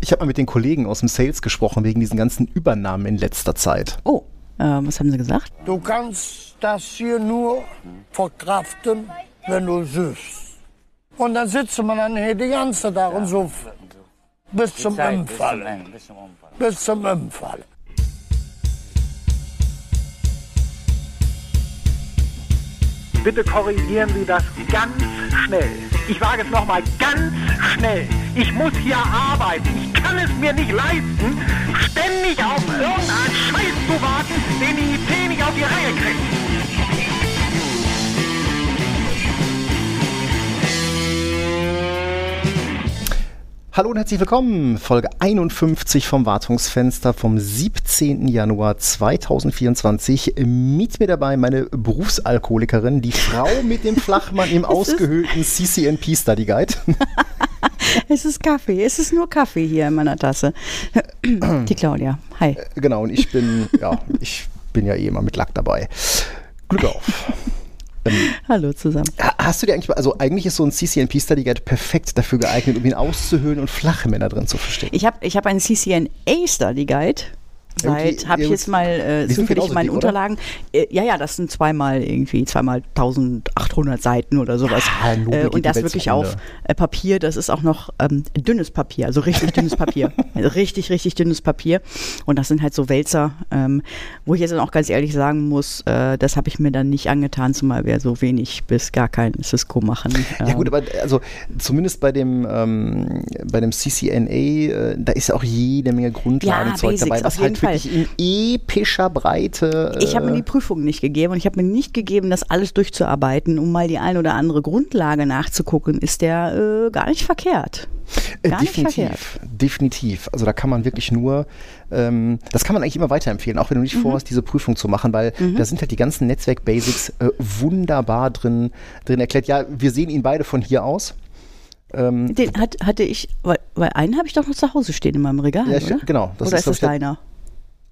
Ich habe mal mit den Kollegen aus dem Sales gesprochen wegen diesen ganzen Übernahmen in letzter Zeit. Oh, äh, was haben sie gesagt? Du kannst das hier nur verkraften, wenn du süßt. Und dann sitzt man dann hier die ganze Tag und so bis zum Umfallen. Bis zum Umfallen. Bitte korrigieren Sie das ganz schnell. Ich sage es nochmal ganz schnell. Ich muss hier arbeiten. Ich kann es mir nicht leisten, ständig auf irgendeinen Scheiß zu warten, den die IT nicht auf die Reihe kriegt. Hallo und herzlich willkommen. Folge 51 vom Wartungsfenster vom 17. Januar 2024. Mit mir dabei meine Berufsalkoholikerin, die Frau mit dem Flachmann im ausgehöhlten CCNP Study Guide. Es ist Kaffee. Es ist nur Kaffee hier in meiner Tasse. Die Claudia. Hi. Genau, und ich bin, ja, ich bin ja eh immer mit Lack dabei. Glück auf. Ähm, Hallo zusammen. ha- hast du dir eigentlich, also eigentlich ist so ein CCNP Study Guide perfekt dafür geeignet, um ihn auszuhöhlen und flache Männer drin zu verstecken. Ich habe ich hab einen CCNA Study Guide. Seit, habe ich ja, jetzt mal äh, zufällig meinen? Unterlagen. Äh, ja, ja, das sind zweimal irgendwie, zweimal 1800 Seiten oder sowas. Ja, Nobel äh, und das wirklich auf äh, Papier, das ist auch noch ähm, dünnes Papier, also richtig dünnes Papier. Also richtig, richtig dünnes Papier. Und das sind halt so Wälzer, ähm, wo ich jetzt dann auch ganz ehrlich sagen muss, äh, das habe ich mir dann nicht angetan, zumal wir so wenig bis gar kein Cisco machen. Ja gut, Ähm, aber also zumindest bei dem ähm, bei dem CCNA, äh, da ist ja auch jede Menge Grundlagenzeug Basics, dabei, was auf jeden halt wirklich in epischer Breite. Äh, Ich habe mir die Prüfung nicht gegeben und ich habe mir nicht gegeben, das alles durchzuarbeiten, um mal die ein oder andere Grundlage nachzugucken. Ist der äh, gar nicht verkehrt. äh, gar nicht definitiv, definitiv. Also da kann man wirklich nur, ähm, das kann man eigentlich immer weiterempfehlen, auch wenn du Mhm. nicht vorhast, diese Prüfung zu machen, weil da sind halt die ganzen Netzwerk-Basics äh, wunderbar drin, drin erklärt. Ja, wir sehen ihn beide von hier aus. Ähm, Den hat, hatte ich, weil, weil einen habe ich doch noch zu Hause stehen in meinem Regal, Ja, oder? genau. Das oder ist, ist, das deiner?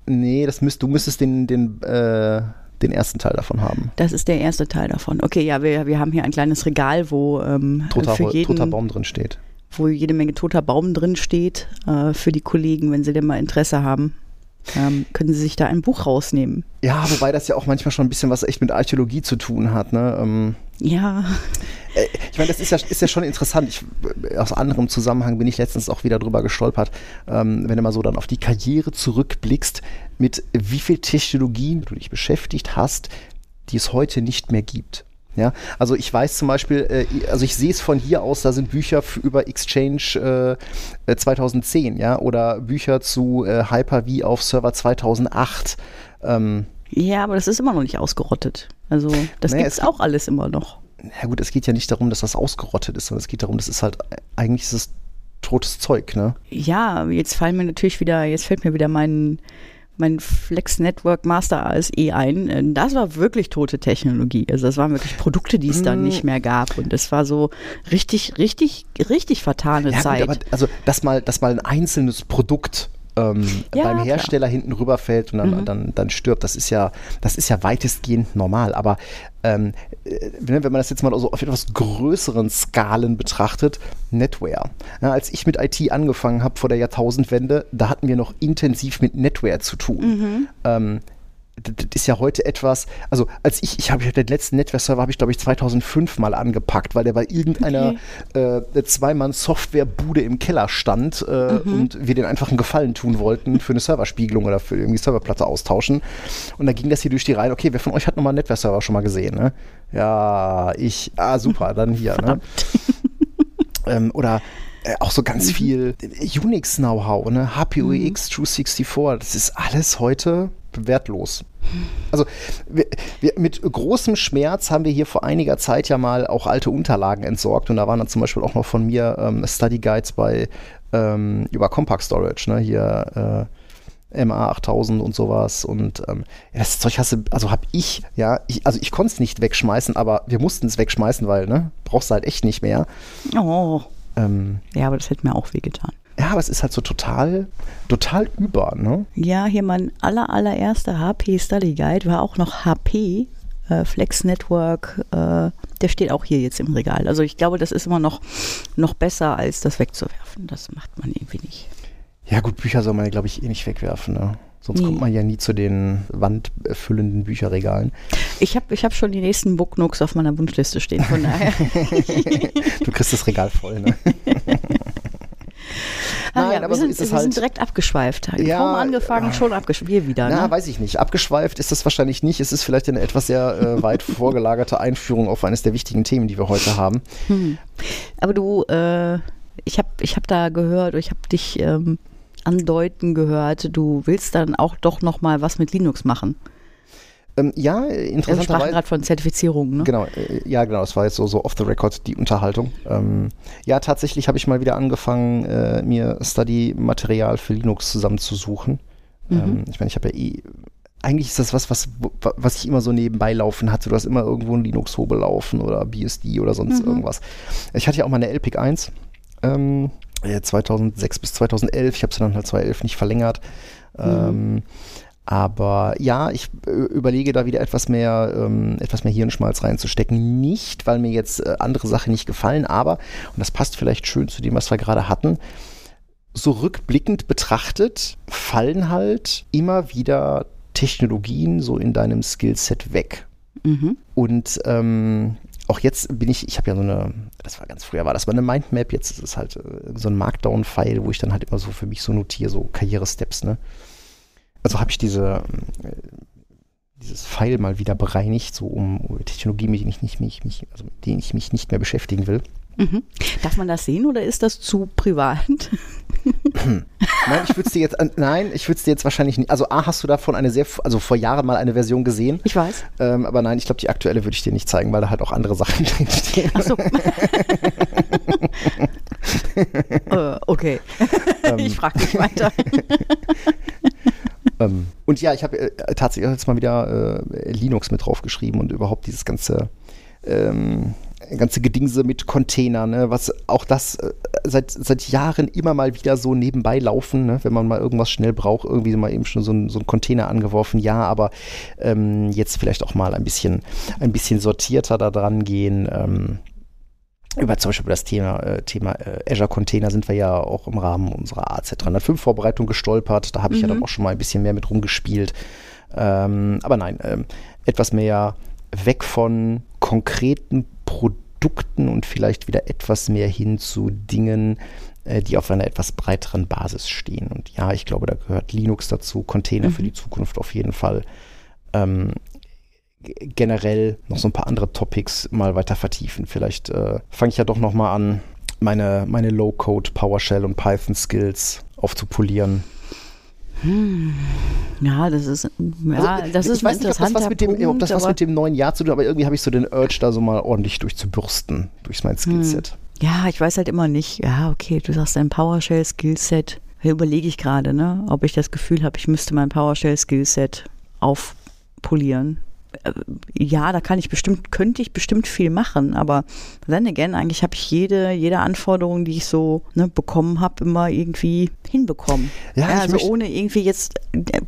Nee, das müsst, du müsstest den, den, äh, den ersten Teil davon haben. Das ist der erste Teil davon. Okay, ja, wir, wir haben hier ein kleines Regal, wo ähm, Toter, für jeden, toter Baum drin steht. wo jede Menge toter Baum drin steht, äh, für die Kollegen, wenn sie denn mal Interesse haben. Ähm, können Sie sich da ein Buch rausnehmen? Ja, wobei das ja auch manchmal schon ein bisschen was echt mit Archäologie zu tun hat. Ne? Ähm, Ja, äh, ich meine, das ist ja, ist ja schon interessant. Ich, äh, aus anderem Zusammenhang bin ich letztens auch wieder drüber gestolpert, ähm, wenn du mal so dann auf die Karriere zurückblickst, mit wie viel Technologien du dich beschäftigt hast, die es heute nicht mehr gibt. Ja, also ich weiß zum Beispiel, äh, also ich sehe es von hier aus, da sind Bücher über Exchange äh, äh, 2010, ja, oder Bücher zu äh, Hyper-V auf Server 2008. Ähm, Ja, aber das ist immer noch nicht ausgerottet. Also das Naja, gibt's es auch alles immer noch. ja gut, es geht ja nicht darum, dass das ausgerottet ist, sondern es geht darum, das ist halt, eigentlich ist es totes Zeug, ne? Ja, jetzt fallen mir natürlich wieder, jetzt fällt mir wieder mein, mein Flex Network Master ASE ein. Äh, Das war wirklich tote Technologie. Also das waren wirklich Produkte, die es dann Mm. nicht mehr gab. Und das war so richtig, richtig, richtig vertane Ja, Zeit. gut, aber also, dass mal, dass mal ein einzelnes Produkt ähm, Ja, beim klar. Hersteller hinten rüberfällt und dann, dann, dann stirbt, das ist ja, das ist ja weitestgehend normal. Aber ähm, äh, wenn wenn man das jetzt mal so auf etwas größeren Skalen betrachtet, Netware. Ja, als ich mit IT angefangen habe vor der Jahrtausendwende, da hatten wir noch intensiv mit Netware zu tun. Ähm, das ist ja heute etwas, also als ich, ich habe den letzten Netware-Server habe ich glaube ich 2005 mal angepackt, weil der bei irgendeiner äh, Zweimann-Software-Bude im Keller stand äh, und wir den einfach einen Gefallen tun wollten für eine Serverspiegelung oder für irgendwie Serverplatte austauschen. Und da ging das hier durch die Reihe, okay, wer von euch hat nochmal einen Netware-Server schon mal gesehen, ne? Ja, ich, ah super, dann hier, ne? ähm, oder äh, auch so ganz viel Unix-Know-how, ne? HPUX, True64, das ist alles heute wertlos. Also wir, wir, mit großem Schmerz haben wir hier vor einiger Zeit ja mal auch alte Unterlagen entsorgt und da waren dann zum Beispiel auch noch von mir ähm, Study Guides bei ähm, über Compact Storage, ne? Hier äh, MA 8000 und sowas und ähm, das Zeug hast du, also hab ich, ja, ich, also ich konnte es nicht wegschmeißen, aber wir mussten es wegschmeißen, weil, ne, brauchst du halt echt nicht mehr. oh. Ähm, Ja, aber das hätte mir auch wehgetan. Ja, aber es ist halt so total, total über, ne? Ja, hier mein aller, allererster HP Study Guide war auch noch HP. äh, Flex Network, äh, der steht auch hier jetzt im Regal. Also ich glaube, das ist immer noch, noch besser, als das wegzuwerfen. Das macht man irgendwie nicht. Ja, gut, Bücher soll man ja, glaube ich, eh nicht wegwerfen. Ne? Sonst Nee. kommt man ja nie zu den wandfüllenden Bücherregalen. Ich habe ich hab schon die nächsten Booknooks auf meiner Wunschliste stehen, von daher. Du kriegst das Regal voll, ne? Nein, ja, aber wir so sind, ist es wir halt. sind direkt abgeschweift. Ja, Kaum angefangen, schon abgeschweift. Wir wieder, Na, ne? weiß ich nicht. Abgeschweift ist das wahrscheinlich nicht. Es ist vielleicht eine etwas sehr äh, weit vorgelagerte Einführung auf eines der wichtigen Themen, die wir heute haben. Aber du, äh, ich habe ich hab da gehört, ich habe dich ähm, andeuten gehört, du willst dann auch doch noch mal was mit Linux machen. Ähm, ja, Wir sprachen gerade von Zertifizierungen, ne? Genau, äh, ja, genau, das war jetzt so, so off the record die Unterhaltung. Ähm, ja, tatsächlich habe ich mal wieder angefangen, äh, mir Study-Material für Linux zusammenzusuchen. Ähm, ich meine, ich habe ja eh. Eigentlich ist das was, was, was ich immer so nebenbei laufen hatte. Du hast immer irgendwo ein Linux-Hobel laufen oder BSD oder sonst irgendwas. Ich hatte ja auch mal eine LPIC 1, ähm, äh, 2006 bis 2011. Ich habe sie dann halt 2011 nicht verlängert. Ähm, aber ja, ich äh, überlege da wieder etwas mehr, ähm, etwas mehr Hirnschmalz reinzustecken. Nicht, weil mir jetzt äh, andere Sachen nicht gefallen, aber, und das passt vielleicht schön zu dem, was wir gerade hatten, so rückblickend betrachtet, fallen halt immer wieder Technologien so in deinem Skillset weg. Mhm. Und ähm, auch jetzt bin ich, ich habe ja so eine, das war ganz früher, war das mal eine Mindmap, jetzt ist es halt äh, so ein Markdown-File, wo ich dann halt immer so für mich so notiere, so Karriere-Steps, ne? Also habe ich diese, äh, dieses File mal wieder bereinigt, so um Technologie, mit denen ich, nicht, mich, mich, also mit denen ich mich nicht mehr beschäftigen will. Mhm. Darf man das sehen oder ist das zu privat? Nein, ich würde es dir jetzt, an- nein, ich würde es dir jetzt wahrscheinlich nicht, also A, hast du davon eine sehr, also vor Jahren mal eine Version gesehen, Ich weiß. ähm, aber nein, ich glaube, die aktuelle würde ich dir nicht zeigen, weil da halt auch andere Sachen drinstehen. Ach so. äh, okay. ich frage dich weiter. Ähm, und ja, ich habe äh, tatsächlich jetzt mal wieder äh, Linux mit draufgeschrieben und überhaupt dieses ganze ähm, ganze Gedingse mit Containern, ne, was auch das äh, seit, seit Jahren immer mal wieder so nebenbei laufen, ne, wenn man mal irgendwas schnell braucht, irgendwie mal eben schon so ein, so ein Container angeworfen, ja, aber ähm, jetzt vielleicht auch mal ein bisschen, ein bisschen sortierter da dran gehen. Über zum Beispiel das Thema, äh, Thema äh, Azure Container sind wir ja auch im Rahmen unserer AZ305 Vorbereitung gestolpert. Da habe ich ja dann auch schon mal ein bisschen mehr mit rumgespielt. Ähm, aber nein, ähm, etwas mehr weg von konkreten Produkten und vielleicht wieder etwas mehr hin zu Dingen, äh, die auf einer etwas breiteren Basis stehen. Und ja, ich glaube, da gehört Linux dazu, Container für die Zukunft auf jeden Fall. Ähm, generell noch so ein paar andere Topics mal weiter vertiefen. Vielleicht äh, fange ich ja doch noch mal an, meine, meine Low-Code, PowerShell und Python-Skills aufzupolieren. Ja, das ist, ja, Also, das ist ich weiß nicht, ob das, was mit dem, ob Punkt, das was mit dem neuen Jahr zu tun hat, aber irgendwie habe ich so den Urge, da so mal ordentlich durchzubürsten, durch mein Skillset. Ja, ich weiß halt immer nicht. Ja, okay, du sagst dein PowerShell-Skillset. Da überlege ich gerade, ne, ob ich das Gefühl habe, ich müsste mein PowerShell-Skillset aufpolieren. Äh, Ja, da kann ich bestimmt, könnte ich bestimmt viel machen, aber then again, eigentlich habe ich jede, jede Anforderung, die ich so ne, bekommen habe, immer irgendwie hinbekommen. Ja, ich also ohne irgendwie jetzt äh,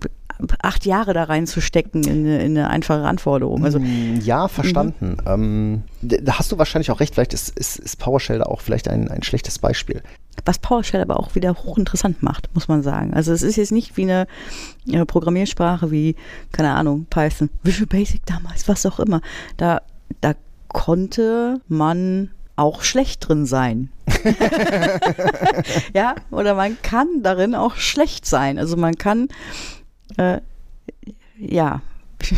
acht Jahre da reinzustecken in eine, in eine einfache Anforderung. Also Mm, Ja, verstanden. Ähm, d- da hast du wahrscheinlich auch recht. Vielleicht ist, ist, ist PowerShell da auch vielleicht ein, ein schlechtes Beispiel. was PowerShell aber auch wieder hochinteressant macht, muss man sagen. Also es ist jetzt nicht wie eine äh, Programmiersprache wie, keine Ahnung, Python, Visual Basic damals, was auch immer. Da, da konnte man auch schlecht drin sein. ja, oder man kann darin auch schlecht sein. Also man kann, äh, ja,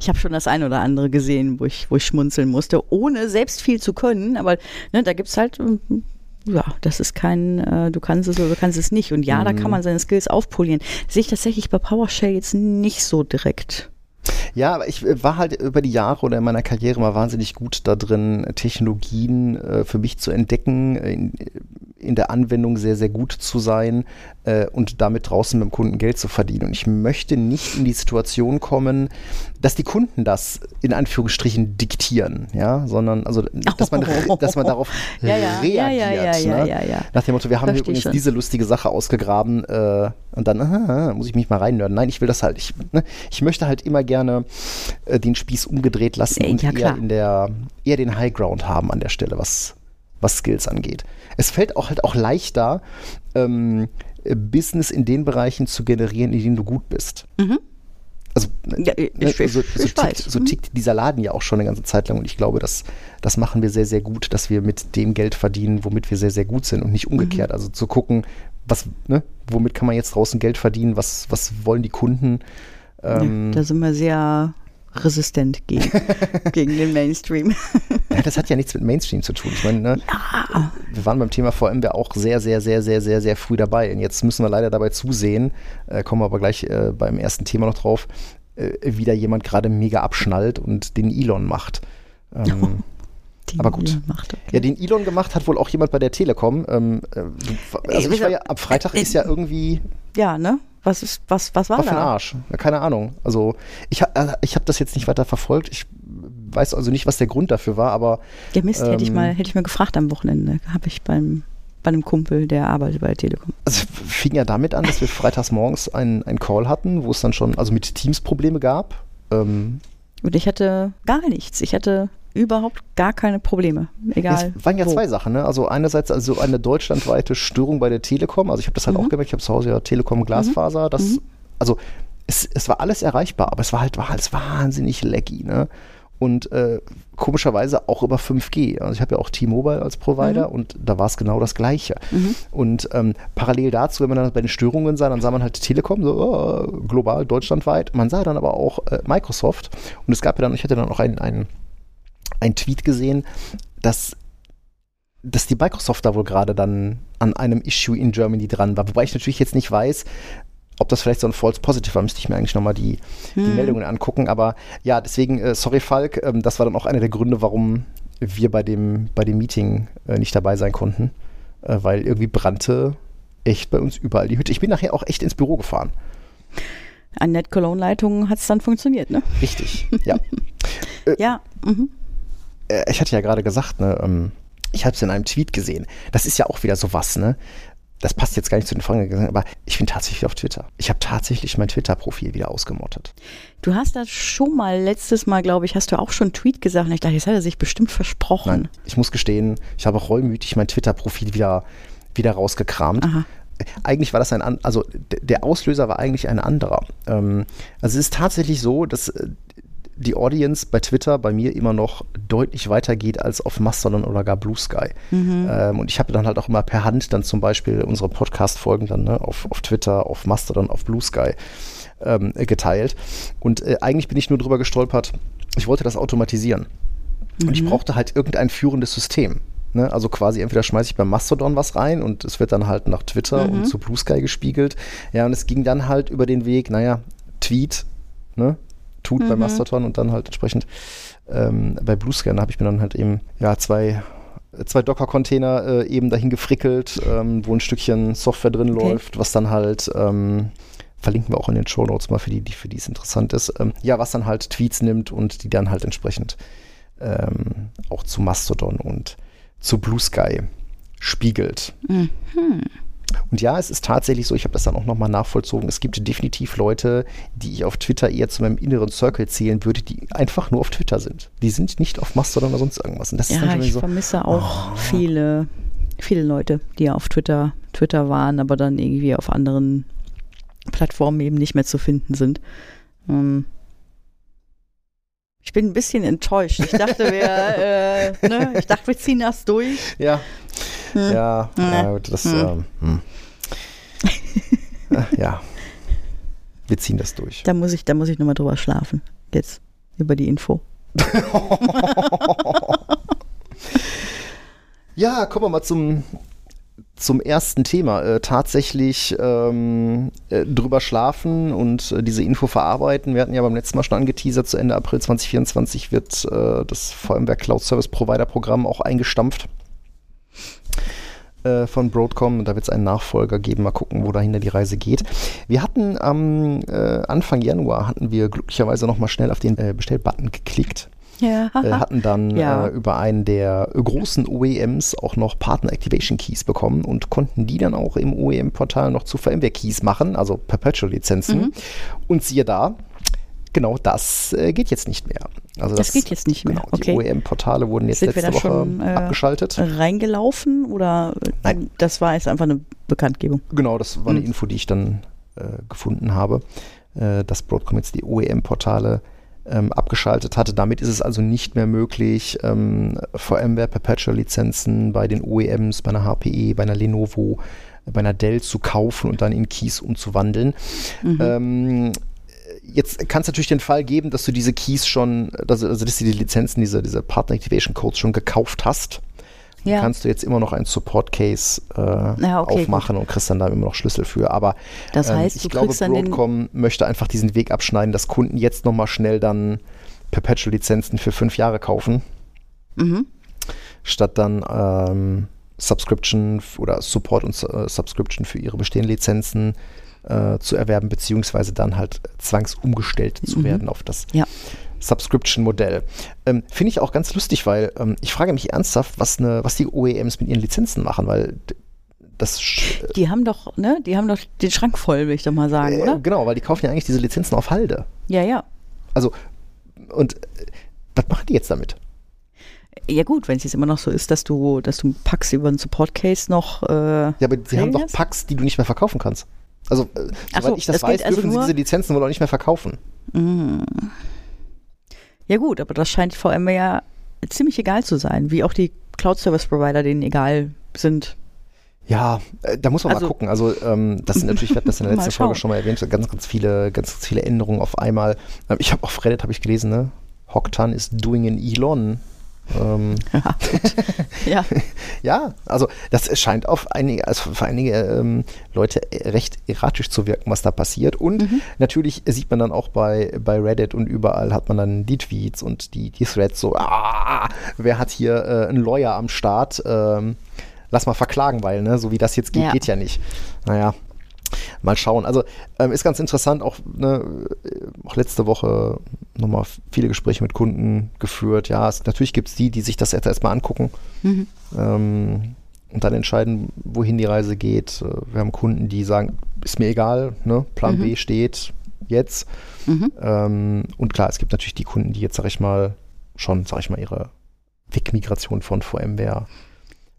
ich habe schon das ein oder andere gesehen, wo ich, wo ich schmunzeln musste, ohne selbst viel zu können. Aber ne, da gibt es halt, ähm, ja, das ist kein, äh, du kannst es oder du kannst es nicht. Und ja, da kann man seine Skills aufpolieren. Sehe ich tatsächlich bei PowerShell jetzt nicht so direkt. Ja, aber ich äh, war halt über die Jahre oder in meiner Karriere mal wahnsinnig gut da drin, Technologien äh, für mich zu entdecken, äh, in, in der Anwendung sehr, sehr gut zu sein äh, und damit draußen mit dem Kunden Geld zu verdienen. Und ich möchte nicht in die Situation kommen, dass die Kunden das in Anführungsstrichen diktieren, ja, sondern also dass man, dass man darauf Ja, ja, reagiert. ja, ne? Nach dem Motto, wir haben hier übrigens schon. diese lustige Sache ausgegraben äh, und dann aha, muss ich mich mal reinnörden. Nein, ich will das halt, ich, ne, ich möchte halt immer gerne äh, den Spieß umgedreht lassen und eher in der eher den Highground haben an der Stelle, was, was Skills angeht. Es fällt auch halt auch leichter, ähm, Business in den Bereichen zu generieren, in denen du gut bist. Also, Ja, ich- ne, so, so, tickt, so Mhm. tickt dieser Laden ja auch schon eine ganze Zeit lang und ich glaube, das, das machen wir sehr, sehr gut, dass wir mit dem Geld verdienen, womit wir sehr, sehr gut sind und nicht umgekehrt. Also zu gucken, was, ne, womit kann man jetzt draußen Geld verdienen, was, was wollen die Kunden? Ähm, ja, da sind wir sehr resistent gegen, gegen den Mainstream. Ja, das hat ja nichts mit Mainstream zu tun. Ich meine, ne, wir waren beim Thema VMware auch sehr, sehr, sehr, sehr, sehr, sehr früh dabei. Und jetzt müssen wir leider dabei zusehen, äh, kommen wir aber gleich äh, beim ersten Thema noch drauf, äh, wie da jemand gerade mega abschnallt und den Elon macht. Ähm, Die Aber gut. Macht, okay. Ja, den Elon gemacht hat wohl auch jemand bei der Telekom. Ähm, äh, also ich war ja, am Freitag ist ja irgendwie ja, ne? Was ist, was, was war war für den da? Arsch. Ja, keine Ahnung. Also ich habe ich hab das jetzt nicht weiter verfolgt. Ich weiß also nicht, was der Grund dafür war, aber Der Mist hätte ich Ähm, mal, hätte ich mal gefragt am Wochenende. Habe ich beim, bei einem Kumpel, der arbeitet bei der Telekom. Also fing ja damit an, dass wir freitags morgens einen, einen Call hatten, wo es dann schon, also mit Teams Probleme gab. Ähm, Und ich hatte gar nichts. Ich hatte überhaupt gar keine Probleme. Egal. es waren ja wo. zwei Sachen, ne? Also einerseits also eine deutschlandweite Störung bei der Telekom. Also ich habe das halt Mhm. auch gemerkt, ich habe zu Hause ja Telekom Glasfaser. Das, also es, es war alles erreichbar, aber es war halt war alles wahnsinnig laggy, ne? Und äh, komischerweise auch über 5G. Also ich habe ja auch T-Mobile als Provider und da war es genau das Gleiche. Und ähm, parallel dazu, wenn man dann bei den Störungen sah, dann sah man halt Telekom, so oh, global, deutschlandweit. Man sah dann aber auch äh, Microsoft. Und es gab ja dann, ich hatte dann auch einen, einen, einen Tweet gesehen, dass dass die Microsoft da wohl gerade dann an einem Issue in Germany dran war. Wobei ich natürlich jetzt nicht weiß, ob das vielleicht so ein False Positive war, müsste ich mir eigentlich nochmal die, die Meldungen angucken. Aber ja, deswegen, äh, sorry Falk, ähm, das war dann auch einer der Gründe, warum wir bei dem, bei dem Meeting äh, nicht dabei sein konnten. Äh, weil irgendwie brannte echt bei uns überall die Hütte. Ich bin nachher auch echt ins Büro gefahren. An Net Cologne Leitungen hat es dann funktioniert, ne? Richtig, ja. Ja. Mhm. äh, ich hatte ja gerade gesagt, ne, ähm, ich habe es in einem Tweet gesehen. Das ist ja auch wieder sowas, ne? Das passt jetzt gar nicht zu den Fragen, aber ich bin tatsächlich auf Twitter. Ich habe tatsächlich mein Twitter-Profil wieder ausgemottet. Du hast das schon mal, letztes Mal, glaube ich, hast du auch schon einen Tweet gesagt. Und ich dachte, jetzt hat er sich bestimmt versprochen. Nein, ich muss gestehen, ich habe reumütig mein Twitter-Profil wieder, wieder rausgekramt. Aha. Eigentlich war das ein, also der Auslöser war eigentlich ein anderer. Ähm, also es ist tatsächlich so, dass äh, die Audience bei Twitter bei mir immer noch deutlich weiter geht als auf Mastodon oder gar Blue Sky. Ähm, und ich habe dann halt auch immer per Hand dann zum Beispiel unsere Podcast-Folgen dann ne, auf, auf Twitter, auf Mastodon, auf Blue Sky ähm, geteilt. Und äh, eigentlich bin ich nur drüber gestolpert, ich wollte das automatisieren. Und ich brauchte halt irgendein führendes System. Ne? Also quasi entweder schmeiße ich beim Mastodon was rein und es wird dann halt nach Twitter und zu Blue Sky gespiegelt. Ja, und es ging dann halt über den Weg, naja, Tweet, ne? Tut bei Mastodon und dann halt entsprechend ähm, bei Blue Sky. Da habe ich mir dann halt eben ja zwei zwei Docker-Container äh, eben dahin gefrickelt, ähm, wo ein Stückchen Software drin Okay. läuft, was dann halt ähm, verlinken wir auch in den Show Notes mal für die, die für die es interessant ist. Ähm, ja, was dann halt Tweets nimmt und die dann halt entsprechend ähm, auch zu Mastodon und zu Blue Sky spiegelt. Und ja, es ist tatsächlich so, ich habe das dann auch nochmal nachvollzogen. Es gibt definitiv Leute, die ich auf Twitter eher zu meinem inneren Circle zählen würde, die einfach nur auf Twitter sind. Die sind nicht auf Mastodon oder sonst irgendwas. Und das ist dann Ja, ich so. vermisse auch viele, viele Leute, die auf Twitter, Twitter waren, aber dann irgendwie auf anderen Plattformen eben nicht mehr zu finden sind. Ähm, ich bin ein bisschen enttäuscht. Ich dachte, wir, äh, ne, ich dachte, wir ziehen das durch. Ja. Hm. Ja, ja, gut, das, ähm, hm. Äh, ja. Wir ziehen das durch. Da muss ich, da muss ich nochmal drüber schlafen. Jetzt über die Info. Ja, kommen wir mal zum, zum ersten Thema. Äh, tatsächlich ähm, äh, drüber schlafen und äh, diese Info verarbeiten. Wir hatten ja beim letzten Mal schon angeteasert, zu Ende April 2024 wird äh, das VMware Cloud Service Provider Programm auch eingestampft. Äh, von Broadcom. Da wird es einen Nachfolger geben. Mal gucken, wo dahinter die Reise geht. Wir hatten am äh, Anfang Januar hatten wir glücklicherweise noch mal schnell auf den äh, Bestellbutton geklickt. Ja, Äh, hatten dann Ja. äh, über einen der großen OEMs auch noch Partner Activation Keys bekommen und konnten die dann auch im OEM-Portal noch zu VMware Keys machen, also Perpetual-Lizenzen. Mhm. Und siehe da, genau das äh, geht jetzt nicht mehr. Also Das geht jetzt nicht mehr, Genau, okay. Die OEM-Portale wurden jetzt Sind wir letzte da Woche schon, äh, abgeschaltet. reingelaufen oder Nein. das war jetzt einfach eine Bekanntgebung? Genau, das war eine Mhm. Info, die ich dann äh, gefunden habe, äh, dass Broadcom jetzt die OEM-Portale ähm, abgeschaltet hatte. Damit ist es also nicht mehr möglich, ähm, VMware Perpetual-Lizenzen bei den OEMs, bei einer HPE, bei einer Lenovo, bei einer Dell zu kaufen und dann in Keys umzuwandeln. Mhm. Ähm, jetzt kann es natürlich den Fall geben, dass du diese Keys schon, also, also dass du die Lizenzen, diese, diese Partner Activation Codes schon gekauft hast. Ja. Kannst du jetzt immer noch einen Support Case äh, Ja, okay, aufmachen und kriegst dann da immer noch Schlüssel für. Aber Das ähm, heißt, ich du glaube, Broadcom möchte einfach diesen Weg abschneiden, dass Kunden jetzt nochmal schnell dann Perpetual-Lizenzen für fünf Jahre kaufen, Mhm. statt dann ähm, Subscription oder Support und äh, Subscription für ihre bestehenden Lizenzen äh, zu erwerben, beziehungsweise dann halt zwangsumgestellt zu Mhm. werden auf das Ja. Subscription-Modell. Ähm, Finde ich auch ganz lustig, weil ähm, ich frage mich ernsthaft, was, ne, was die OEMs mit ihren Lizenzen machen, weil das sch- Die haben doch, ne, die haben doch den Schrank voll, will ich doch mal sagen, äh, oder? genau, weil die kaufen ja eigentlich diese Lizenzen auf Halde. Ja, ja. Also, und äh, was machen die jetzt damit? Ja gut, wenn es jetzt immer noch so ist, dass du, dass du Packs über einen Support Case noch äh, Ja, aber sie haben doch? Packs, die du nicht mehr verkaufen kannst. Also, äh, soweit so, ich das es weiß, also dürfen sie diese Lizenzen wohl auch nicht mehr verkaufen. Ja gut, aber das scheint VMware ja ziemlich egal zu sein, wie auch die Cloud Service Provider denen egal sind. Ja, äh, da muss man Also- mal gucken. Also ähm, das sind natürlich, ich hatte das in der letzten Folge schon mal erwähnt, ganz, ganz viele, ganz, ganz viele Änderungen auf einmal. Ähm, ich habe auf Reddit habe ich gelesen, ne? Hoktan is doing an Elon. Ähm, Ja, ja, also das scheint auf einige, also für einige ähm, Leute recht erratisch zu wirken, was da passiert. Und Mhm. natürlich sieht man dann auch bei, bei Reddit und überall hat man dann die Tweets und die, die Threads so, ah, wer hat hier äh, einen Lawyer am Start? Ähm, lass mal verklagen, weil, ne, so wie das jetzt geht, Ja. geht ja nicht. Naja. Mal schauen. Also ähm, ist ganz interessant, auch, ne, auch letzte Woche nochmal viele Gespräche mit Kunden geführt. Ja, es, natürlich gibt es die, die sich das erstmal angucken Mhm. ähm, und dann entscheiden, wohin die Reise geht. Äh, Wir haben Kunden, die sagen, ist mir egal, ne? Plan B steht jetzt. Mhm. Ähm, und klar, es gibt natürlich die Kunden, die jetzt, sag ich mal, schon, sag ich mal, ihre Wegmigration von VMware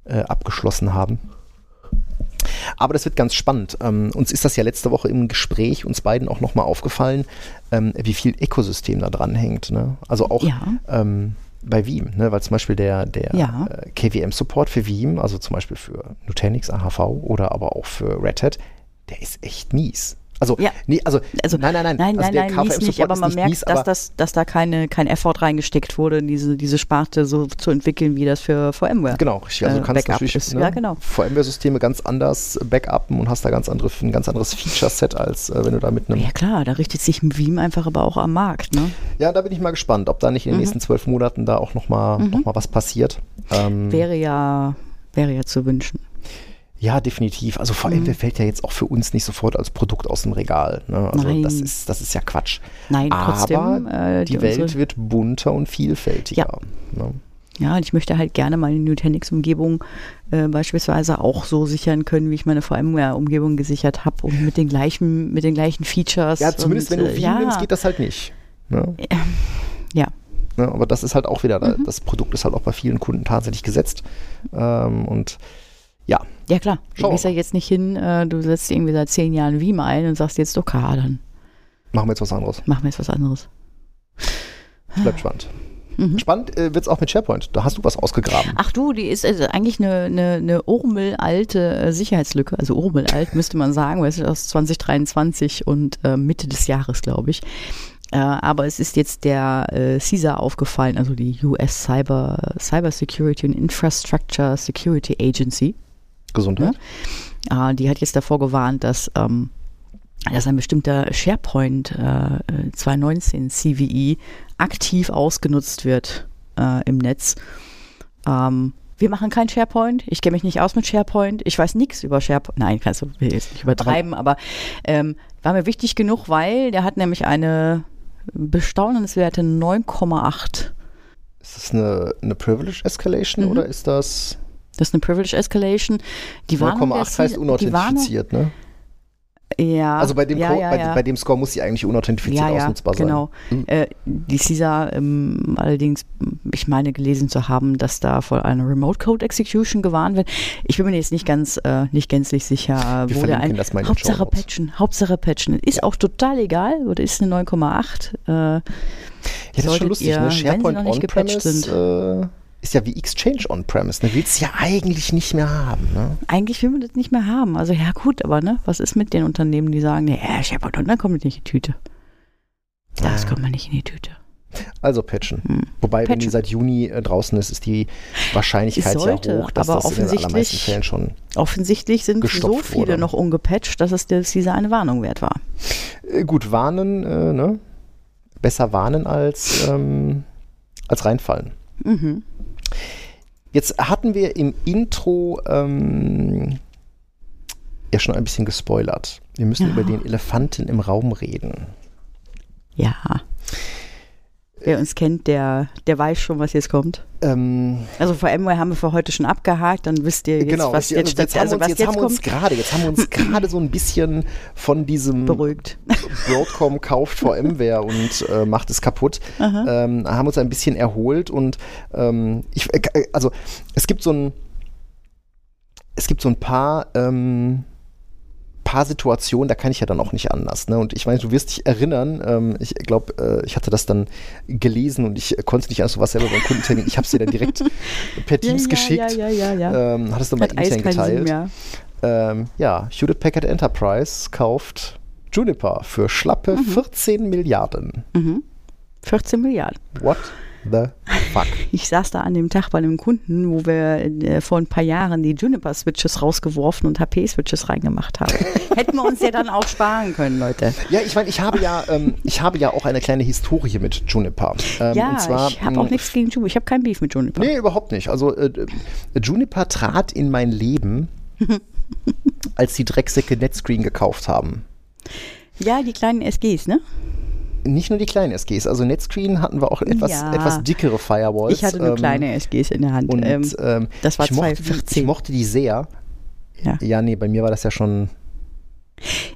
äh, abgeschlossen haben. Aber das wird ganz spannend. Ähm, uns ist das ja letzte Woche im Gespräch uns beiden auch nochmal aufgefallen, ähm, wie viel Ökosystem da dran hängt. Ne? Also auch Ja. ähm, bei Veeam, ne? weil zum Beispiel der, der Ja. äh, KVM-Support für Veeam, also zum Beispiel für Nutanix, AHV oder aber auch für Red Hat, der ist echt mies. Also, Ja. nee, also, Also, nein, nein, nein. Nein, also nein, nein, nicht, aber man merkt, mies, dass, aber das, dass da keine, kein Effort reingesteckt wurde, diese, diese Sparte so zu entwickeln, wie das für VMware. Genau, richtig. Also äh, du kannst Backup natürlich ist. ne, Ja, genau. VMware-Systeme ganz anders backuppen und hast da ganz andere, ein ganz anderes Feature-Set, als äh, wenn du da mit einem. Ja klar, da richtet sich ein Veeam einfach aber auch am Markt. Ne? Ja, da bin ich mal gespannt, ob da nicht in den Mhm. nächsten zwölf Monaten da auch nochmal noch mal was passiert. Ähm, Wäre ja, wäre ja zu wünschen. Ja, definitiv. Also VMware Mhm. fällt ja jetzt auch für uns nicht sofort als Produkt aus dem Regal. Ne? Also Nein. das ist, das ist ja Quatsch. Nein, Aber trotzdem. Äh, die, Welt unsere, wird bunter und vielfältiger. Ne? Ja, und ich möchte halt gerne meine Nutanix-Umgebung äh, beispielsweise auch so sichern können, wie ich meine VMware-Umgebung gesichert habe und mit den gleichen, mit den gleichen Features. Ja, zumindest und, wenn du äh, Veeam ja, nimmst, geht das halt nicht. Ne? Ja, Ne, aber das ist halt auch wieder, Mhm. das Produkt ist halt auch bei vielen Kunden tatsächlich gesetzt. Ähm, und ja, ja klar. Du Schauen wir gehst ja jetzt nicht hin, äh, du setzt irgendwie seit zehn Jahren Veeam ein und sagst jetzt, okay, dann machen wir jetzt was anderes. machen wir jetzt was anderes. Bleibt spannend. Mhm. Spannend äh, wird es auch mit SharePoint. Da hast du was ausgegraben. Ach du, die ist also eigentlich eine, eine, eine urmelalte äh, Sicherheitslücke, also urmelalt müsste man sagen, weil es ist aus 2023 und äh, Mitte des Jahres, glaube ich. Äh, aber es ist jetzt der äh, CISA aufgefallen, also die US Cyber, Cyber Security and Infrastructure Security Agency. Gesundheit. Äh, die hat jetzt davor gewarnt, dass, ähm, dass ein bestimmter SharePoint äh, 2019 CVE aktiv ausgenutzt wird äh, im Netz. Ähm, wir machen kein SharePoint. Ich kenne mich nicht aus mit SharePoint. Ich weiß nichts über SharePoint. Nein, kannst du will jetzt nicht übertreiben, aber, aber ähm, war mir wichtig genug, weil der hat nämlich eine bestaunenswerte 9,8. Ist das eine, eine Privilege Escalation Mhm. oder ist das Das ist eine Privilege Escalation. Die Warnung der 9,8 heißt unauthentifiziert, ne? Ja. Also bei dem, ja, Code, ja, bei, ja. bei dem Score muss sie eigentlich unauthentifiziert ja, ja, ausnutzbar sein. genau. Mhm. Äh, die CISA ähm, allerdings, ich meine gelesen zu haben, dass da vor einer Remote Code Execution gewarnt wird. Ich bin mir jetzt nicht ganz, äh, nicht gänzlich sicher, Wir wo der ein. das mal Hauptsache patchen, Hauptsache patchen. Ist auch total egal, oder ist eine 9,8. Äh, Ja, das ist schon lustig, ihr, ne? SharePoint noch nicht gepatcht On-Premise äh, ist ja wie Exchange On-Premise. Ne? Willst du ja eigentlich nicht mehr haben. Ne? eigentlich will man das nicht mehr haben. Also ja gut, aber ne, was ist mit den Unternehmen, die sagen, nee, ich habe und dann kommt das nicht in die Tüte. Das Ah. kommt man nicht in die Tüte. Also patchen. Hm. Wobei, wenn die Patchen. seit Juni äh, draußen ist, ist die Wahrscheinlichkeit sollte, sehr hoch, dass aber das in den allermeisten offensichtlich- Fällen schon. Offensichtlich sind so viele wurde. noch ungepatcht, dass es CISA eine Warnung wert war. Äh, gut, warnen, äh, ne? Besser warnen als, ähm, als reinfallen. Mhm. Jetzt hatten wir im Intro ähm, ja schon ein bisschen gespoilert. Wir müssen Ja. über den Elefanten im Raum reden. Ja. Wer uns kennt, der, der weiß schon, was jetzt kommt. Ähm, Also VMware haben wir für heute schon abgehakt, dann wisst ihr jetzt, genau, was jetzt, jetzt, jetzt, haben also uns, was jetzt jetzt haben wir uns kommt. gerade, jetzt haben wir uns gerade so ein bisschen von diesem Beruhigt. Broadcom kauft VMware und äh, macht es kaputt, ähm, haben uns ein bisschen erholt und ähm, ich, äh, also es gibt so ein es gibt so ein paar ähm, paar Situationen, da kann ich ja dann auch nicht anders. Ne? Und ich meine, du wirst dich erinnern, ähm, ich glaube, äh, ich hatte das dann gelesen und ich konnte nicht anders, warst selber beim Kundentermin, ich habe es dir dann direkt per Teams ja, geschickt. Ja, ja, ja, ja. Ähm, hattest du mal intern keinen Sinn geteilt. mehr. Ähm, ja, Hewlett Packard Enterprise kauft Juniper für schlappe 14 Milliarden. Mhm. 14 Milliarden. What the fuck? Ich saß da an dem Tag bei einem Kunden, wo wir äh, vor ein paar Jahren die Juniper-Switches rausgeworfen und HP-Switches reingemacht haben. Hätten wir uns ja dann auch sparen können, Leute. Ja, ich meine, ich habe ja, ähm, ich habe ja auch eine kleine Historie mit Juniper. Ähm, ja, zwar, ich habe auch mh, nichts gegen Juniper. Ich habe keinen Beef mit Juniper. Nee, überhaupt nicht. Also äh, äh, Juniper trat in mein Leben, als die Drecksäcke Netscreen gekauft haben. Ja, die kleinen SGs, ne? Nicht nur die kleinen SGs, also Netscreen hatten wir auch etwas, Ja. etwas dickere Firewalls. Ich hatte nur ähm, kleine SGs in der Hand. Und ähm, ähm, das war ich mochte, die, 2014. ich mochte die sehr. ja. Ja, nee, bei mir war das ja schon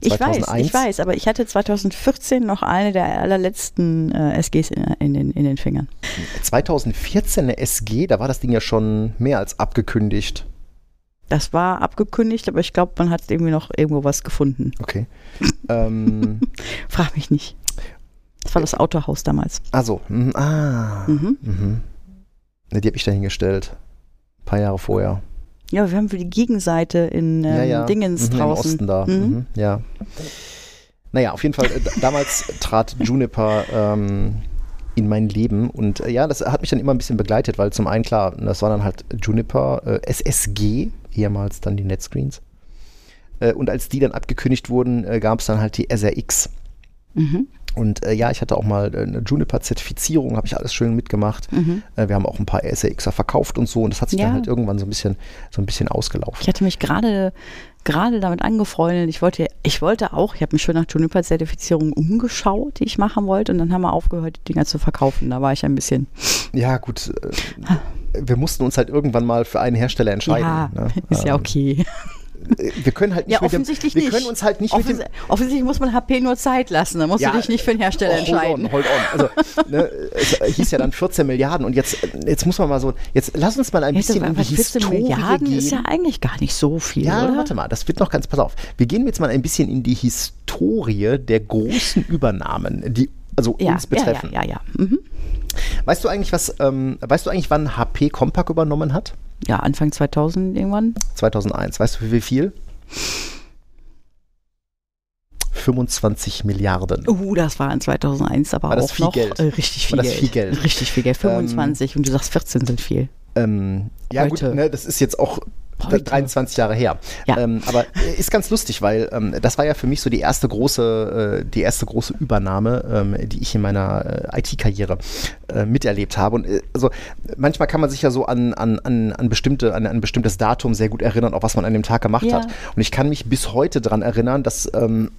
Ich weiß, 2001. ich weiß, aber ich hatte 2014 noch eine der allerletzten äh, SGs in, in, den, in den Fingern. 2014 eine SG, da war das Ding ja schon mehr als abgekündigt. Das war abgekündigt, aber ich glaube, man hat irgendwie noch irgendwo was gefunden. Okay. ähm, Frag mich nicht. Das war das Autohaus damals. also, mhm, ah. Mhm. Mhm. Ne, die habe ich da hingestellt. Ein paar Jahre vorher. Ja, wir haben für die Gegenseite in ähm, ja, ja. Dingens mhm, draußen. Im Osten da. Mhm. Mhm. ja. Naja, auf jeden Fall, äh, damals trat Juniper ähm, in mein Leben und äh, ja, das hat mich dann immer ein bisschen begleitet, weil zum einen klar, das war dann halt Juniper, äh, SSG, ehemals dann die Netscreens. Äh, und als die dann abgekündigt wurden, äh, gab es dann halt die SRX. Mhm. Und äh, ja, ich hatte auch mal äh, eine Juniper-Zertifizierung, habe ich alles schön mitgemacht. Mhm. Äh, wir haben auch ein paar SRXer verkauft und so und das hat sich Ja. dann halt irgendwann so ein bisschen, so ein bisschen ausgelaufen. Ich hatte mich gerade gerade damit angefreundet. Ich wollte, ich wollte auch, ich habe mich schon nach Juniper-Zertifizierung umgeschaut, die ich machen wollte, und dann haben wir aufgehört, die Dinger zu verkaufen. Da war ich ein bisschen, Ja, gut. Äh, wir mussten uns halt irgendwann mal für einen Hersteller entscheiden. ja, ne? ist ja Ähm, okay. Wir können halt nicht Ja, mit dem, offensichtlich wir nicht. können uns halt nicht mit dem Offens offensichtlich muss man HP nur Zeit lassen. Da musst Ja, du dich nicht für den Hersteller Oh, entscheiden. Hold on, hold on. Also, ne, es hieß ja dann 14 Milliarden und jetzt, jetzt muss man mal so, jetzt lass uns mal ein Jetzt bisschen in die 14 Historie Milliarden gehen. ist ja eigentlich gar nicht so viel, ja, oder? warte mal, das wird noch ganz, pass auf. Wir gehen jetzt mal ein bisschen in die Historie der großen Übernahmen, die also ja, uns ja, betreffen. ja, ja, ja. Mhm. Weißt du eigentlich, was, ähm, weißt du eigentlich, wann HP Compaq übernommen hat? Ja, Anfang 2000 irgendwann. 2001. Weißt du, wie viel? 25 Milliarden. Uh, das war in 2001 aber War das auch viel noch Geld? Äh, richtig viel War das Geld. viel Geld? Ähm, Richtig viel Geld. 25 und du sagst 14 sind viel. Ähm, ja Heute. gut, ne, das ist jetzt auch. 23 Jahre her. Ja. Ähm, aber ist ganz lustig, weil ähm, das war ja für mich so die erste große, äh, die erste große Übernahme, ähm, die ich in meiner äh, IT-Karriere äh, miterlebt habe. Und äh, also manchmal kann man sich ja so an, an, an, an bestimmte, an ein bestimmtes Datum sehr gut erinnern, auch was man an dem Tag gemacht Ja. hat. Und ich kann mich bis heute daran erinnern, dass ähm,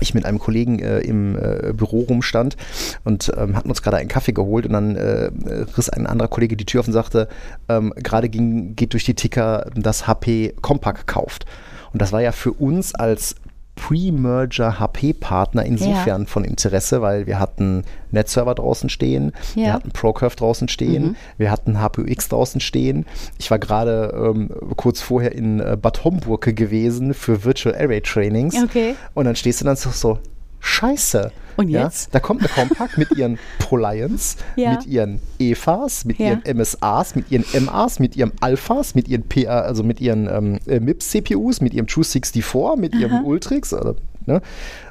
ich mit einem Kollegen äh, im äh, Büro rumstand und ähm, hatten uns gerade einen Kaffee geholt und dann äh, riss ein anderer Kollege die Tür auf und sagte, ähm, gerade geht durch die Ticker, dass HP Compaq kauft. Und das war ja für uns als Pre-Merger HP-Partner insofern von Interesse, weil wir hatten NetServer draußen stehen, wir Ja. hatten ProCurve draußen stehen, wir hatten HPUX draußen stehen. Ich war gerade ähm, kurz vorher in äh, Bad Homburg gewesen für Virtual Array Trainings. Okay. Und dann stehst du dann so, so Scheiße. Und Ja, jetzt? da kommt eine Compact mit ihren ProLions, Ja. mit ihren EFAs, mit Ja. ihren MSAs, mit ihren MAs, mit ihren Alphas, mit ihren PA, also mit ihren ähm, äh, MIPS-CPUs, mit ihrem True 64, mit ihrem Ultrix. Oder, ne?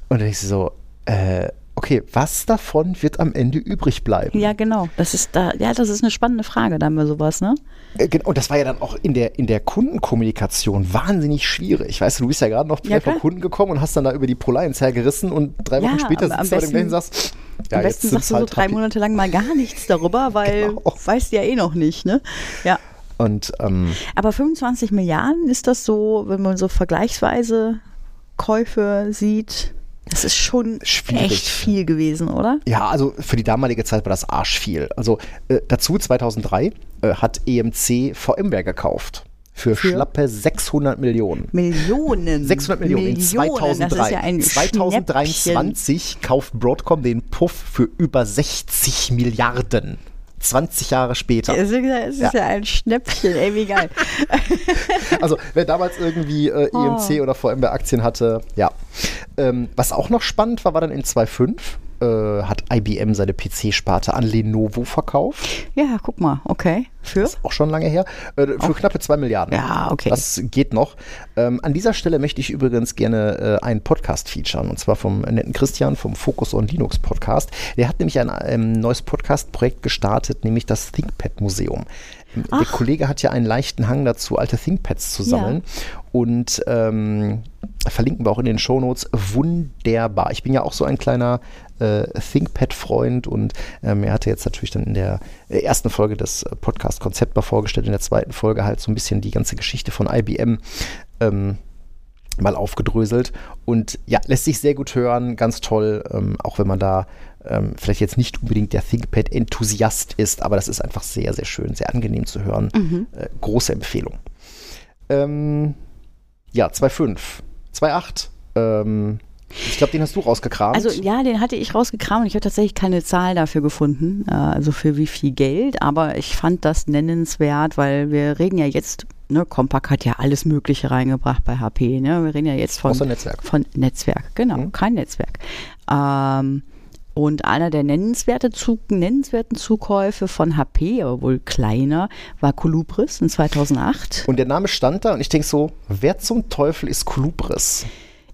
Und dann ich so, äh, okay, was davon wird am Ende übrig bleiben? Ja, genau. Das ist da, ja, das ist eine spannende Frage, dann bei sowas, ne? Äh, Und das war ja dann auch in der, in der Kundenkommunikation wahnsinnig schwierig. Weißt du, du bist ja gerade noch Ja, vom Kunden gekommen und hast dann da über die ProLions hergerissen und drei Wochen Ja, später sitzt du bei dem gleichen und sagst, ja, Am besten sagst du so halt drei HP. Monate lang mal gar nichts darüber, weil Genau. weißt du ja eh noch nicht, ne? Ja. Und ähm, Aber 25 Milliarden ist das so, wenn man so vergleichsweise Käufe sieht, das ist schon Schwierig. echt viel gewesen, oder? ja, also für die damalige Zeit war das arsch viel. Also äh, dazu 2003 äh, hat EMC VMware gekauft. Für, Für? schlappe 600 Millionen. Millionen. 600 Millionen, in Millionen, 2003. Das ist ja ein Schnäppchen. 2023 kauft Broadcom den Puff für über 60 Milliarden. 20 Jahre später. Es ist, ja- ja. ein Schnäppchen, ey, wie geil. Also wer damals irgendwie äh, Oh. EMC oder VMware-Aktien hatte, ja. Ähm, was auch noch spannend war, war dann in 2.5 äh, hat IBM seine PC-Sparte an Lenovo verkauft. Ja, guck mal, okay. Für? Auch schon lange her. Äh, für knappe 2 Milliarden. Ja, okay. Das geht noch. Ähm, an dieser Stelle möchte ich übrigens gerne äh, einen Podcast featuren. Und zwar vom netten Christian vom Focus on Linux Podcast. Der hat nämlich ein ähm, neues Podcast-Projekt gestartet, nämlich das ThinkPad Museum. Ähm, Der Kollege hat ja einen leichten Hang dazu, alte ThinkPads zu sammeln. Und ähm, verlinken wir auch in den Shownotes. Wunderbar. Ich bin ja auch so ein kleiner äh, ThinkPad-Freund und ähm, er hatte jetzt natürlich dann in der äh, ersten Folge das äh, Podcast-Konzept mal vorgestellt, in der zweiten Folge halt so ein bisschen die ganze Geschichte von IBM ähm, mal aufgedröselt. Und ja, lässt sich sehr gut hören, ganz toll, ähm, auch wenn man da ähm, vielleicht jetzt nicht unbedingt der ThinkPad-Enthusiast ist, aber das ist einfach sehr, sehr schön, sehr angenehm zu hören. Äh, große Empfehlung. Ähm, ja, 2.5. 2.8. Ähm, ich glaube, den hast du rausgekramt. Also ja, den hatte ich rausgekramt und ich habe tatsächlich keine Zahl dafür gefunden, äh, also für wie viel Geld, aber ich fand das nennenswert, weil wir reden ja jetzt, ne, Compaq hat ja alles Mögliche reingebracht bei HP, ne? Wir reden ja jetzt von Außer Netzwerk. Von Netzwerk, genau, Mhm. kein Netzwerk. Ähm, und einer der nennenswerte Zug, nennenswerten Zukäufe von HP, aber wohl kleiner, war Colubris in 2008. Und der Name stand da und ich denke so, wer zum Teufel ist Colubris?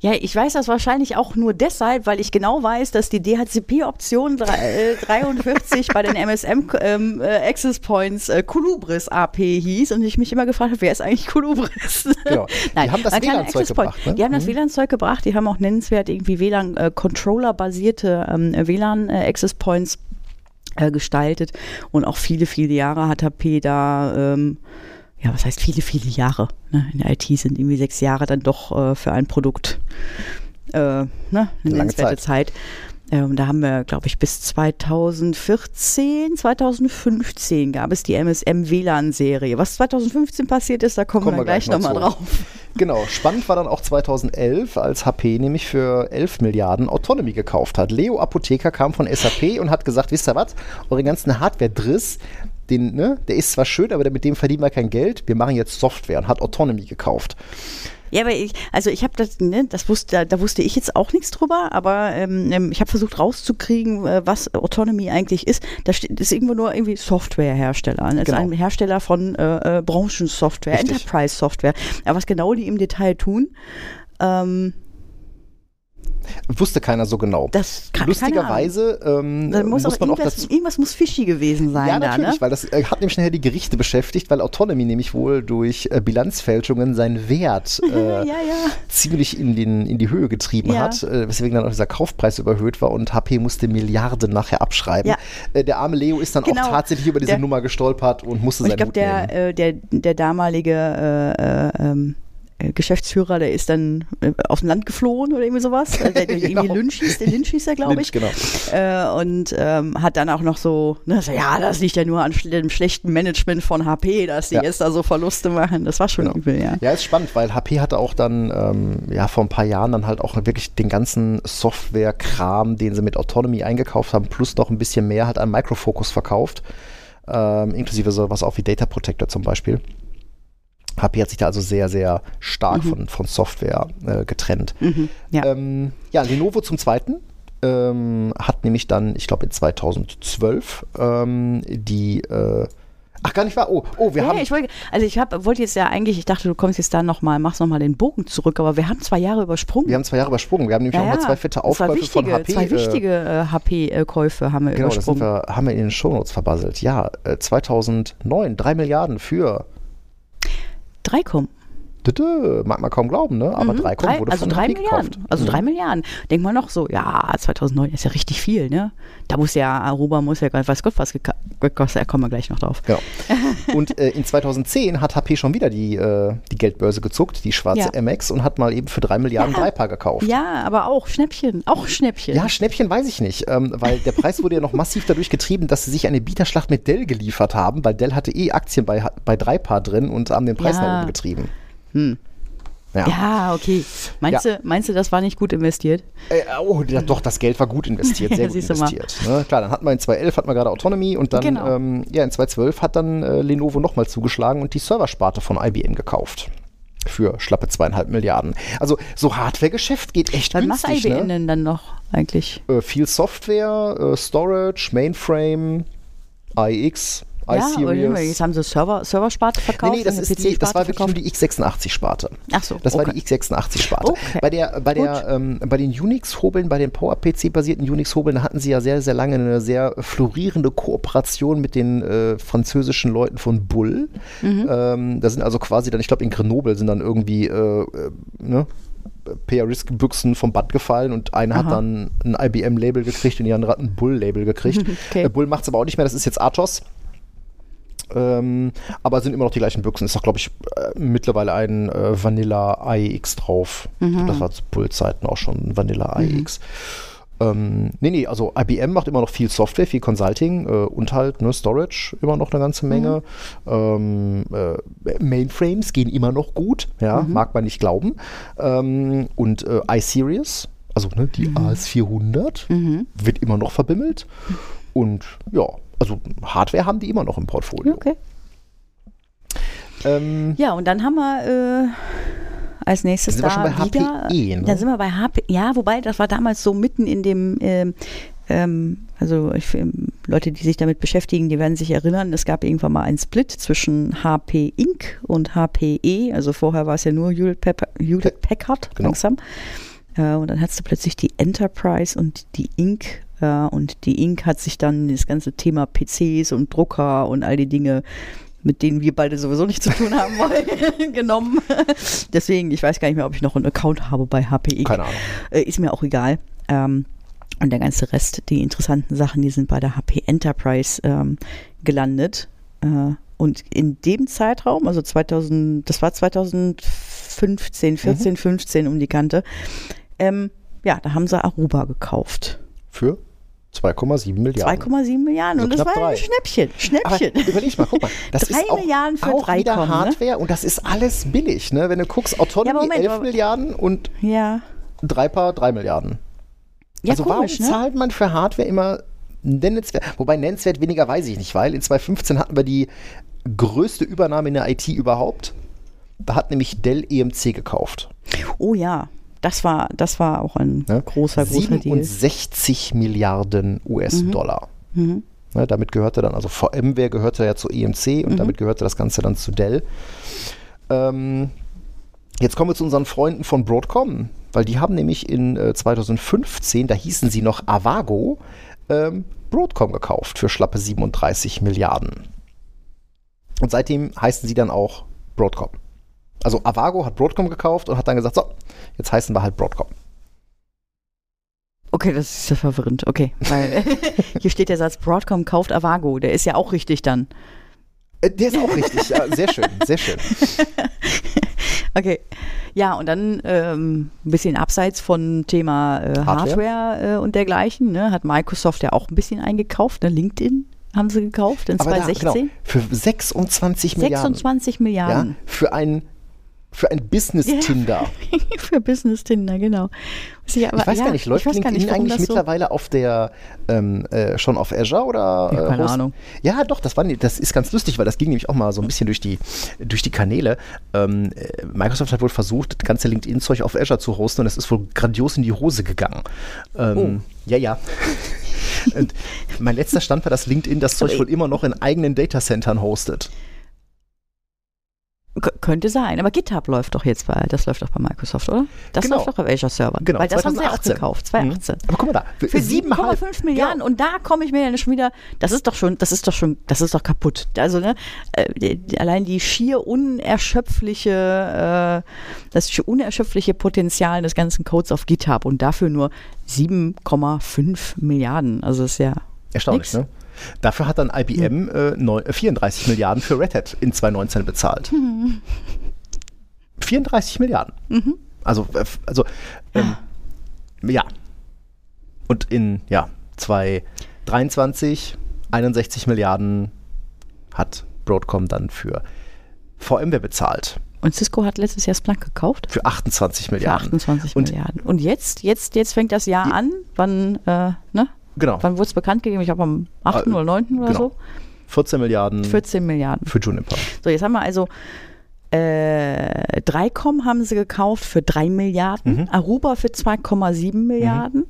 Ja, ich weiß das wahrscheinlich auch nur deshalb, weil ich genau weiß, dass die DHCP-Option drei- äh, 43 bei den MSM ähm, äh, Access Points äh, Colubris AP hieß und ich mich immer gefragt habe, wer ist eigentlich Colubris? Genau. Die haben das WLAN-Zeug gebracht, ne? Die haben das Mhm. WLAN-Zeug gebracht, die haben auch nennenswert irgendwie WLAN-Controller-basierte ähm, WLAN-Access Points äh, gestaltet und auch viele, viele Jahre hat HP da ähm, ja, was heißt viele, viele Jahre. Ne? In der IT sind irgendwie sechs Jahre dann doch äh, für ein Produkt äh, ne? eine nennenswerte Zeit. Ähm, da haben wir, glaube ich, bis 2014, 2015 gab es die MSM WLAN-Serie. Was 2015 passiert ist, da kommen, Kommen wir gleich gleich noch nochmal drauf. Genau, spannend war dann auch 2011, als HP nämlich für 11 Milliarden Autonomy gekauft hat. Leo Apotheker kam von SAP und hat gesagt, wisst ihr was, eure ganzen Hardware-Driss, den, ne, der ist zwar schön, aber mit dem verdienen wir kein Geld, wir machen jetzt Software und hat Autonomy gekauft. Ja, aber ich, also ich habe das, ne, das wusste, da, da wusste ich jetzt auch nichts drüber, aber ähm, ähm, ich habe versucht rauszukriegen, äh, was Autonomy eigentlich ist. Da steht, das ist irgendwo nur irgendwie Softwarehersteller. Das ist Genau. ein Hersteller von äh, äh, Branchensoftware. Enterprise-Software. Aber was genau die im Detail tun, ähm, Wusste keiner so genau. Das kann- Lustigerweise ähm, Da muss, muss man auch dazu. irgendwas muss fishy gewesen sein Ja, da, natürlich, ne? weil das äh, hat nämlich nachher die Gerichte beschäftigt, weil Autonomy nämlich wohl durch äh, Bilanzfälschungen seinen Wert äh, ja, ja. ziemlich in, den, in die Höhe getrieben Ja. hat, äh, weswegen dann auch dieser Kaufpreis überhöht war und HP musste Milliarden nachher abschreiben. Äh, der arme Leo ist dann Genau. auch tatsächlich über diese Der- Nummer gestolpert und musste Und sein ich glaube, der, äh, der, der damalige äh, äh, ähm, äh, Geschäftsführer, der ist dann äh, aus dem Land geflohen oder irgendwie sowas. Also der, Genau. irgendwie Lynch hieß, der Lynch hieß er, glaube ich. Genau. Äh, und ähm, hat dann auch noch so, ne, so, ja, das liegt ja nur an schl dem schlechten Management von HP, dass die Ja. jetzt da so Verluste machen. Das war schon Genau. übel, ja. Ja, ist spannend, weil HP hatte auch dann, ähm, ja, vor ein paar Jahren dann halt auch wirklich den ganzen Software-Kram, den sie mit Autonomy eingekauft haben, plus noch ein bisschen mehr, halt an Microfocus verkauft. Ähm, inklusive sowas auch wie Data Protector zum Beispiel. HP hat sich da also sehr, sehr stark von, von Software äh, getrennt. Mhm, ja. Ähm, ja, Lenovo zum Zweiten ähm, hat nämlich dann, ich glaube in 2012, ähm, die, äh, ach gar nicht wahr, oh, oh, wir Ja, haben, ich wollte, also ich hab, wollte jetzt ja eigentlich, ich dachte, du kommst jetzt da nochmal, machst nochmal den Bogen zurück, aber wir haben zwei Jahre übersprungen. wir haben zwei Jahre übersprungen, wir haben nämlich ja, auch mal zwei fette Aufkäufe wichtige, von HP. Zwei äh, wichtige äh, HP-Käufe haben wir Genau, das sind übersprungen. wir, haben wir in den Shownotes verbasselt. Ja, äh, 2009, drei Milliarden für, Drei Dö, mag man kaum glauben, ne? Aber Mhm, drei kommen, wurde also von drei Milliarden. gekauft. Also Mhm. drei Milliarden. Denk mal noch so, ja, 2009 ist ja richtig viel, ne? Da muss ja, Aruba muss ja, weiß Gott was gekostet, da kommen wir gleich noch drauf. Genau. Und äh, in 2010 hat HP schon wieder die, äh, die Geldbörse gezuckt, die schwarze Ja. MX, und hat mal eben für drei Milliarden Ja. Dreipaar gekauft. Ja, aber auch Schnäppchen, auch Schnäppchen. Ja, Schnäppchen weiß ich nicht, ähm, weil der Preis wurde ja noch massiv dadurch getrieben, dass sie sich eine Bieterschlacht mit Dell geliefert haben, weil Dell hatte eh Aktien bei, bei Dreipaar drin und haben den Preis Ja. nach oben getrieben. Hm. Ja. Ja, okay. Meinst, Ja. Du, meinst du, das war nicht gut investiert? Äh, oh, ja, doch, das Geld war gut investiert, sehr Ja, gut investiert. Ne? Klar, dann hatten wir in 2011 hatten wir gerade Autonomy und dann Genau. ähm, ja, in 2012 hat dann äh, Lenovo nochmal zugeschlagen und die Serversparte von IBM gekauft. Für schlappe zweieinhalb Milliarden. Also so Hardware-Geschäft geht echt Was macht günstig. IBM Ne? denn dann noch eigentlich? Äh, viel Software, äh, Storage, Mainframe, iX, Ja, oder iSeries. jetzt haben sie Server, Serversparte verkauft. Nee, nee, das, ist die, das war wirklich nur die x86-Sparte. Ach so, Das war okay. die x86-Sparte. Okay, Bei, der, bei, der, ähm, bei den Unix-Hobeln, bei den PowerPC-basierten Unix-Hobeln, hatten sie ja sehr, sehr lange eine sehr florierende Kooperation mit den äh, französischen Leuten von Bull. Mhm. Ähm, da sind also quasi dann, ich glaube, in Grenoble sind dann irgendwie äh, äh, ne, PR-Risk-Büchsen vom Band gefallen und einer hat Aha. dann ein IBM-Label gekriegt und die andere hat ein Bull-Label gekriegt. Okay. Äh, Bull macht es aber auch nicht mehr, das ist jetzt Athos. Ähm, aber sind immer noch die gleichen Büchsen. Ist doch, glaube ich, äh, mittlerweile ein äh, Vanilla IX drauf. Mhm. Das war zu Bull-Zeiten auch schon Vanilla IX. Ähm, nee, nee, also IBM macht immer noch viel Software, viel Consulting äh, und halt ne, Storage immer noch eine ganze Menge. Ähm, äh, Mainframes gehen immer noch gut, ja, mag man nicht glauben. Ähm, und äh, iSeries, also ne, die AS400, wird immer noch verbimmelt. Und ja, also Hardware haben die immer noch im Portfolio. Okay. Ähm, Ja, und dann haben wir äh, als nächstes Sind wir da schon bei wieder, HPE, ne? Dann sind wir bei HP. Ja, wobei das war damals so mitten in dem. ähm, ähm, also ich, ähm, Leute, die sich damit beschäftigen, die werden sich erinnern, es gab irgendwann mal einen Split zwischen HP Inc. und HPE. Also vorher war es ja nur Hewlett, Pepper, Hewlett Packard Genau. langsam. Äh, und dann hast du plötzlich die Enterprise und die Inc. Äh, und die Inc. hat sich dann das ganze Thema PCs und Drucker und all die Dinge mit denen wir beide sowieso nichts zu tun haben wollen, genommen. Deswegen, ich weiß gar nicht mehr, ob ich noch einen Account habe bei HPE. Keine Ahnung. Äh, ist mir auch egal. Ähm, und der ganze Rest, die interessanten Sachen, die sind bei der HP Enterprise ähm, gelandet. Äh, und in dem Zeitraum, also 2000, das war 2015, 14, 15 um die Kante, ähm, ja, da haben sie Aruba gekauft. Für 2,7 Milliarden. 2,7 Milliarden. Also und das war drei. ein Schnäppchen. Aber Schnäppchen. überleg mal, guck mal, das Drei ist auch, Milliarden für auch drei wieder kommen, ne? Hardware und das ist alles billig, ne? Wenn du guckst, Autonomy Ja, aber Moment, 11 aber- Milliarden und ja. Dreipaar 3 Milliarden. Ja, also komisch, warum ne? zahlt man für Hardware immer nennenswert, wobei nennenswert weniger weiß ich nicht, weil in 2015 hatten wir die größte Übernahme in der IT überhaupt. Da hat nämlich Dell EMC gekauft. Oh ja, das war, das war auch ein Ne? großer, großer Deal. 67 Milliarden US-Dollar. Mhm. Ne, damit gehörte dann, also VMware gehörte ja zu EMC und Mhm. damit gehörte das Ganze dann zu Dell. Ähm, jetzt kommen wir zu unseren Freunden von Broadcom. weil die haben nämlich in äh, 2015, da hießen sie noch Avago, ähm, Broadcom gekauft für schlappe 37 Milliarden. Und seitdem heißen sie dann auch Broadcom. Also Avago hat Broadcom gekauft und hat dann gesagt, so, jetzt heißen wir halt Broadcom. Okay, das ist ja verwirrend. Okay, weil hier steht der Satz, Broadcom kauft Avago. Der ist ja auch richtig dann. Äh, Der ist auch richtig. Ja, sehr schön, sehr schön. Okay. Ja, und dann ähm, ein bisschen abseits von Thema äh, Hardware. Hardware, äh, und dergleichen, ne, hat Microsoft ja auch ein bisschen eingekauft. Ne? LinkedIn haben sie gekauft in Aber da, 2016. genau, für 26 Milliarden. 26 Ja, Milliarden für ein, für ein Business-Tinder. für Business Tinder, genau. Sie, aber, Ich weiß ja, gar nicht, läuft gar LinkedIn nicht, eigentlich das so- mittlerweile auf der ähm, äh, schon auf Azure oder? Ja, äh, keine Host- Ahnung. Ja, doch, das, war, das ist ganz lustig, weil das ging nämlich auch mal so ein bisschen durch die, durch die Kanäle. Ähm, äh, Microsoft hat wohl versucht, das ganze LinkedIn-Zeug auf Azure zu hosten und es ist wohl grandios in die Hose gegangen. Ähm, Ja, ja. und mein letzter Stand war, dass LinkedIn das Zeug wohl immer noch in eigenen Datacentern hostet. Könnte sein, aber GitHub läuft doch jetzt bei, das läuft doch bei Microsoft, oder? Das Genau. läuft doch auf Azure Server. Genau, Weil das haben sie auch 2018. gekauft, 2018. Aber guck mal da, Für 7,5 Milliarden Ja. und da komme ich mir ja schon wieder, das ist doch schon, das ist doch schon, das ist doch kaputt. Also ne, äh, allein die schier unerschöpfliche, äh, das schier unerschöpfliche Potenzial des ganzen Codes auf GitHub und dafür nur 7,5 Milliarden. Also das ist ja Erstaunlich, Nix. ne? Dafür hat dann IBM äh, neu, äh, 34 Milliarden für Red Hat in 2019 bezahlt. 34 Milliarden. Also, äh, also ähm, ja. Und in ja, 2023 61 Milliarden hat Broadcom dann für VMware bezahlt. Und Cisco hat letztes Jahr Splunk gekauft. Für 28 Für Milliarden. 28 Und- Milliarden. Und jetzt, jetzt, jetzt fängt das Jahr an. Wann, äh, ne? Genau. Wann wurde es bekannt gegeben? Ich glaube am 8. Äh, oder 9. oder genau. so. 14 Milliarden 14 Milliarden. für Juniper. So, jetzt haben wir also äh, 3Com haben sie gekauft für 3 Milliarden, Mhm. Aruba für 2,7 Milliarden.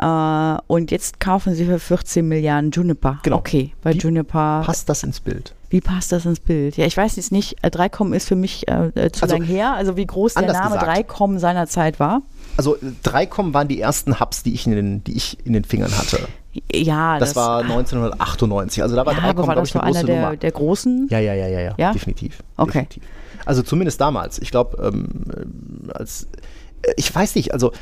Äh, und jetzt kaufen sie für 14 Milliarden Juniper. Genau. Okay, bei Wie Juniper, Passt das ins Bild? wie passt das ins Bild? Ja, ich weiß jetzt nicht, äh, 3Com ist für mich äh, äh, zu Also, lang her, also wie groß der Name gesagt. 3Com seinerzeit war. Also 3Com waren die ersten Hubs, die ich in den, die ich in den Fingern hatte. Ja, Das, war 1998. Also da war ja, 3Com, aber war glaube das ich, eine einer große der, Nummer. der großen? Ja, ja, ja, ja, ja, Ja? definitiv. Okay. definitiv. Also zumindest damals. Ich glaube, ähm, äh, als äh, ich weiß nicht, also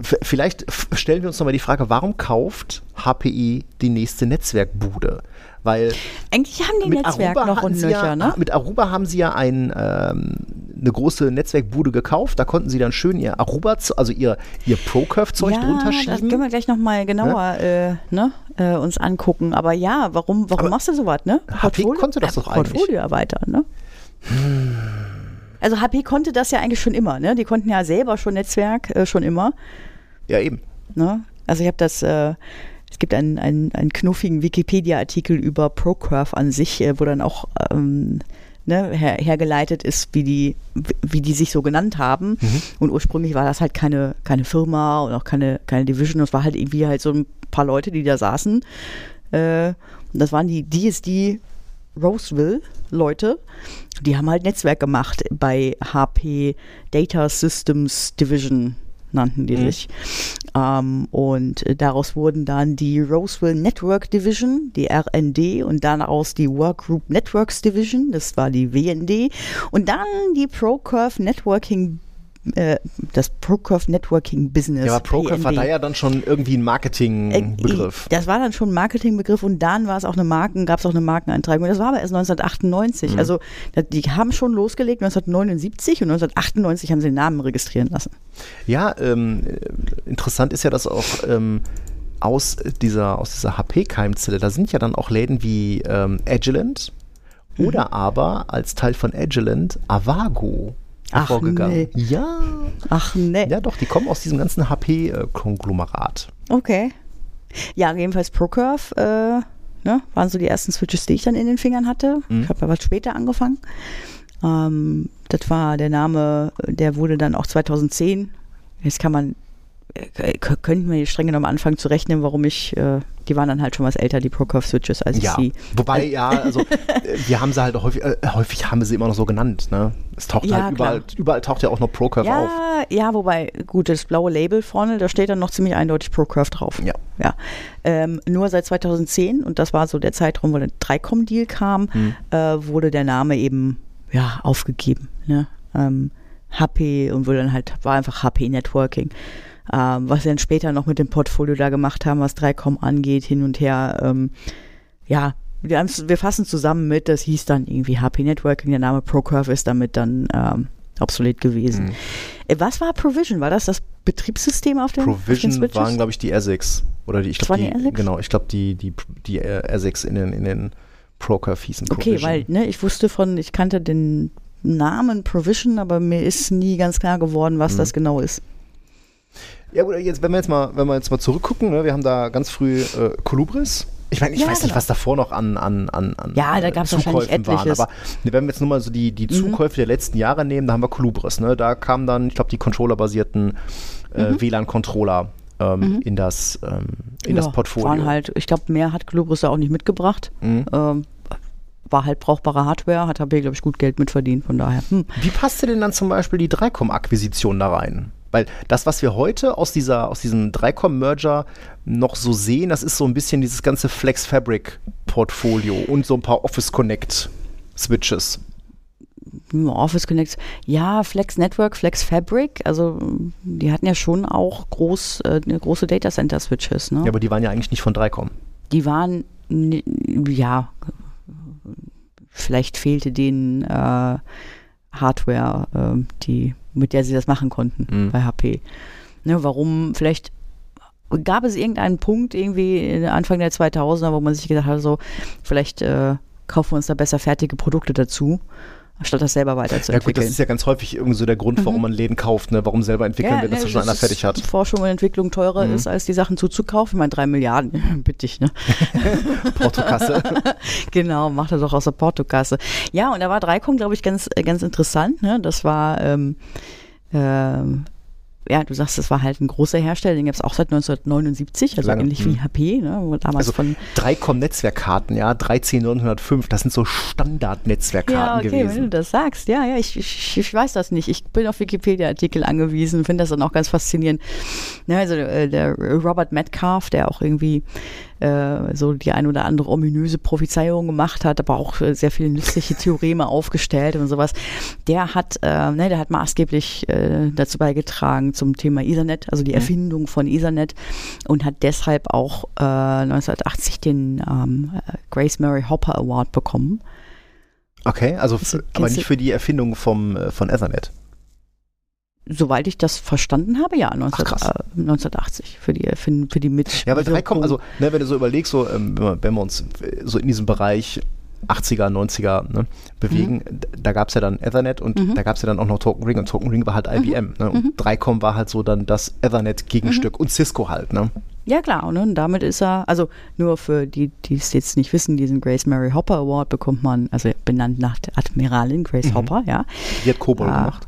vielleicht stellen wir uns nochmal die Frage, warum kauft HPI die nächste Netzwerkbude? Weil Eigentlich haben die Netzwerk Aruba noch und nöcher, ja, ne? Mit Aruba haben sie ja ein, ähm, eine große Netzwerkbude gekauft. Da konnten sie dann schön ihr Aruba, also ihr, ihr ProCurve-Zeug drunter das schieben. können wir gleich nochmal genauer äh, ne, äh, uns angucken. Aber ja, warum, warum Aber machst du sowas, ne? HP konnte das doch eigentlich. Portfolio erweitern, ne? Also HP konnte das ja eigentlich schon immer, ne? Die konnten ja selber schon Netzwerk, äh, schon immer. Ja, eben. Ne? Also ich habe das, äh, es gibt einen, einen, einen knuffigen Wikipedia-Artikel über ProCurve an sich, äh, wo dann auch ähm, ne, her, hergeleitet ist, wie die, wie die sich so genannt haben. Und ursprünglich war das halt keine, keine Firma und auch keine, keine Division. Das war halt irgendwie halt so ein paar Leute, die da saßen. Äh, und das waren die DSD Roseville-Leute. Die haben halt Netzwerk gemacht bei HP Data Systems Division nannten die sich. Ähm, und äh, daraus wurden dann die Roseville Network Division, die RND und daraus die Workgroup Networks Division, das war die WND und dann die ProCurve Networking, äh, das ProCurve Networking Business. Ja, aber ProCurve war da ja dann schon irgendwie ein Marketingbegriff. Äh, Das war dann schon ein Marketingbegriff und dann war es auch eine Marken, gab es auch eine Markeneintragung. Das war aber erst 1998. Also da- die haben schon losgelegt 1979 und 1998 haben sie den Namen registrieren lassen. Ja, ähm, äh, interessant ist ja, dass auch ähm, aus dieser, aus dieser HP-Keimzelle, da sind ja dann auch Läden wie ähm, Agilent Mhm. oder aber als Teil von Agilent Avago Ach, hervorgegangen. nee. Ja, Ach ne. ja doch, die kommen aus diesem ganzen HP-Konglomerat. Okay. Ja, jedenfalls ProCurve, äh, ne, waren so die ersten Switches, die ich dann in den Fingern hatte. Mhm. Ich habe aber später angefangen. Ähm, das war der Name, der wurde dann auch 2010. Jetzt kann man könnten wir streng genommen anfangen zu rechnen, warum ich, äh, die waren dann halt schon was älter, die Procurve-Switches, als ja. ich sie. Wobei, ja, also äh, wir haben sie halt häufig, äh, häufig haben wir sie immer noch so genannt, ne? Es taucht Ja, halt überall, überall taucht ja auch noch Procurve Ja, auf. ja, wobei, gut, das blaue Label vorne, da steht dann noch ziemlich eindeutig Procurve drauf. Ja. Ja. Ähm, nur seit 2010, und das war so der Zeitraum, wo der 3Com-Deal kam, Hm. äh, wurde der Name eben ja, aufgegeben. Ne? Ähm, HP und wurde dann halt, war einfach HP Networking. Ähm, was sie dann später noch mit dem Portfolio da gemacht haben, was 3Com angeht, hin und her. Ähm, ja, wir, wir fassen zusammen mit, das hieß dann irgendwie HP Networking, der Name Procurve ist damit dann ähm, obsolet gewesen. Mhm. Äh, Was war Provision? War das das Betriebssystem auf den, auf den Provision waren, glaube ich, die ASICs. Oder die, ich Das glaube, waren die, die ASICs? genau, ich glaube, die, die, die äh, ASICs in den, in den Procurve hießen Okay, Provision. weil ne, ich wusste von, ich kannte den Namen Provision, aber mir ist nie ganz klar geworden, was Mhm. das genau ist. Ja, gut, jetzt, wenn wir jetzt mal, wenn wir jetzt mal zurückgucken, ne, wir haben da ganz früh äh, Colubris. Ich meine, ich Ja, weiß nicht, genau. was davor noch an, an, an, an Ja, da gab's wahrscheinlich Zukäufen waren, etliches. Mhm. aber ne, wenn wir jetzt nur mal so die, die Zukäufe der letzten Jahre nehmen, da haben wir Colubris. Ne? Da kamen dann, ich glaube, die Controller-basierten äh, WLAN-Controller ähm, in das, ähm, in das Mhm. Ja, Portfolio. Waren halt, ich glaube, mehr hat Globus da auch nicht mitgebracht. Mhm. Ähm, war halt brauchbare Hardware, hat HP, glaube ich, gut Geld mitverdient, von daher. Hm. Wie passte denn dann zum Beispiel die 3Com-Akquisition da rein? Weil das, was wir heute aus, dieser, aus diesem 3Com-Merger noch so sehen, das ist so ein bisschen dieses ganze Flex Fabric-Portfolio und so ein paar Office Connect-Switches. Office Connect, ja, Flex Network, Flex Fabric, also die hatten ja schon auch groß, äh, große Data Center Switches, ne? Ja, aber die waren ja eigentlich nicht von 3Com. die waren, ja, vielleicht fehlte denen äh, Hardware, ähm, die, mit der sie das machen konnten Mhm. bei HP. Ne, warum, vielleicht gab es irgendeinen Punkt irgendwie Anfang der 2000er, wo man sich gedacht hat, so, vielleicht äh, kaufen wir uns da besser fertige Produkte dazu, statt das selber Ja gut, weiterzuentwickeln. das ist ja ganz häufig irgendwie so der Grund, warum man Läden kauft, ne? warum selber entwickeln, wenn das ne, ja schon einer fertig hat. Forschung und Entwicklung teurer Mhm. ist, als die Sachen zuzukaufen. Ich meine, drei Milliarden, bitte ich, ne? Portokasse. Genau, macht er doch aus der Portokasse. Ja, und da war Dreikon, glaube ich, ganz, äh, ganz interessant. Ne? Das war, ähm, ähm, ja, du sagst, das war halt ein großer Hersteller, den gab es auch seit 1979, also Lange, ähnlich wie HP, ne? wo damals Also von 3Com-Netzwerkkarten, ja, 13905, das sind so Standard-Netzwerkkarten ja, okay, wenn du gewesen. das sagst. Ja, ja, ich, ich, ich weiß das nicht. Ich bin auf Wikipedia-Artikel angewiesen, finde das dann auch ganz faszinierend. Ja, also äh, der Robert Metcalf, der auch irgendwie äh, so die ein oder andere ominöse Prophezeiung gemacht hat, aber auch äh, sehr viele nützliche Theoreme aufgestellt und sowas. Der hat, äh, ne, der hat maßgeblich äh, dazu beigetragen zum Thema Ethernet, also die Erfindung von Ethernet und hat deshalb auch äh, 1980 den ähm, äh, Grace Mary Hopper Award bekommen. Okay, also Kennst du- f- aber nicht für die Erfindung vom, äh, von Ethernet. Soweit ich das verstanden habe, ja, 19, krass. äh, 1980 für die, für, für die mit. Ja, weil Wirkung. 3Com, also ne, wenn du so überlegst, so, ähm, wenn, wir, wenn wir uns äh, so in diesem Bereich 80er, 90er ne, bewegen, d- da gab es ja dann Ethernet und Mhm. da gab es ja dann auch noch Token Ring und Token Ring war halt IBM. Ne, und 3Com war halt so dann das Ethernet-Gegenstück und Cisco halt. Ne? Ja, klar, ne? und damit ist er, also nur für die, die es jetzt nicht wissen, diesen Grace Mary Hopper Award bekommt man, also benannt nach der Admiralin Grace Mhm. Hopper, ja. Die hat Kobol Ah. gemacht.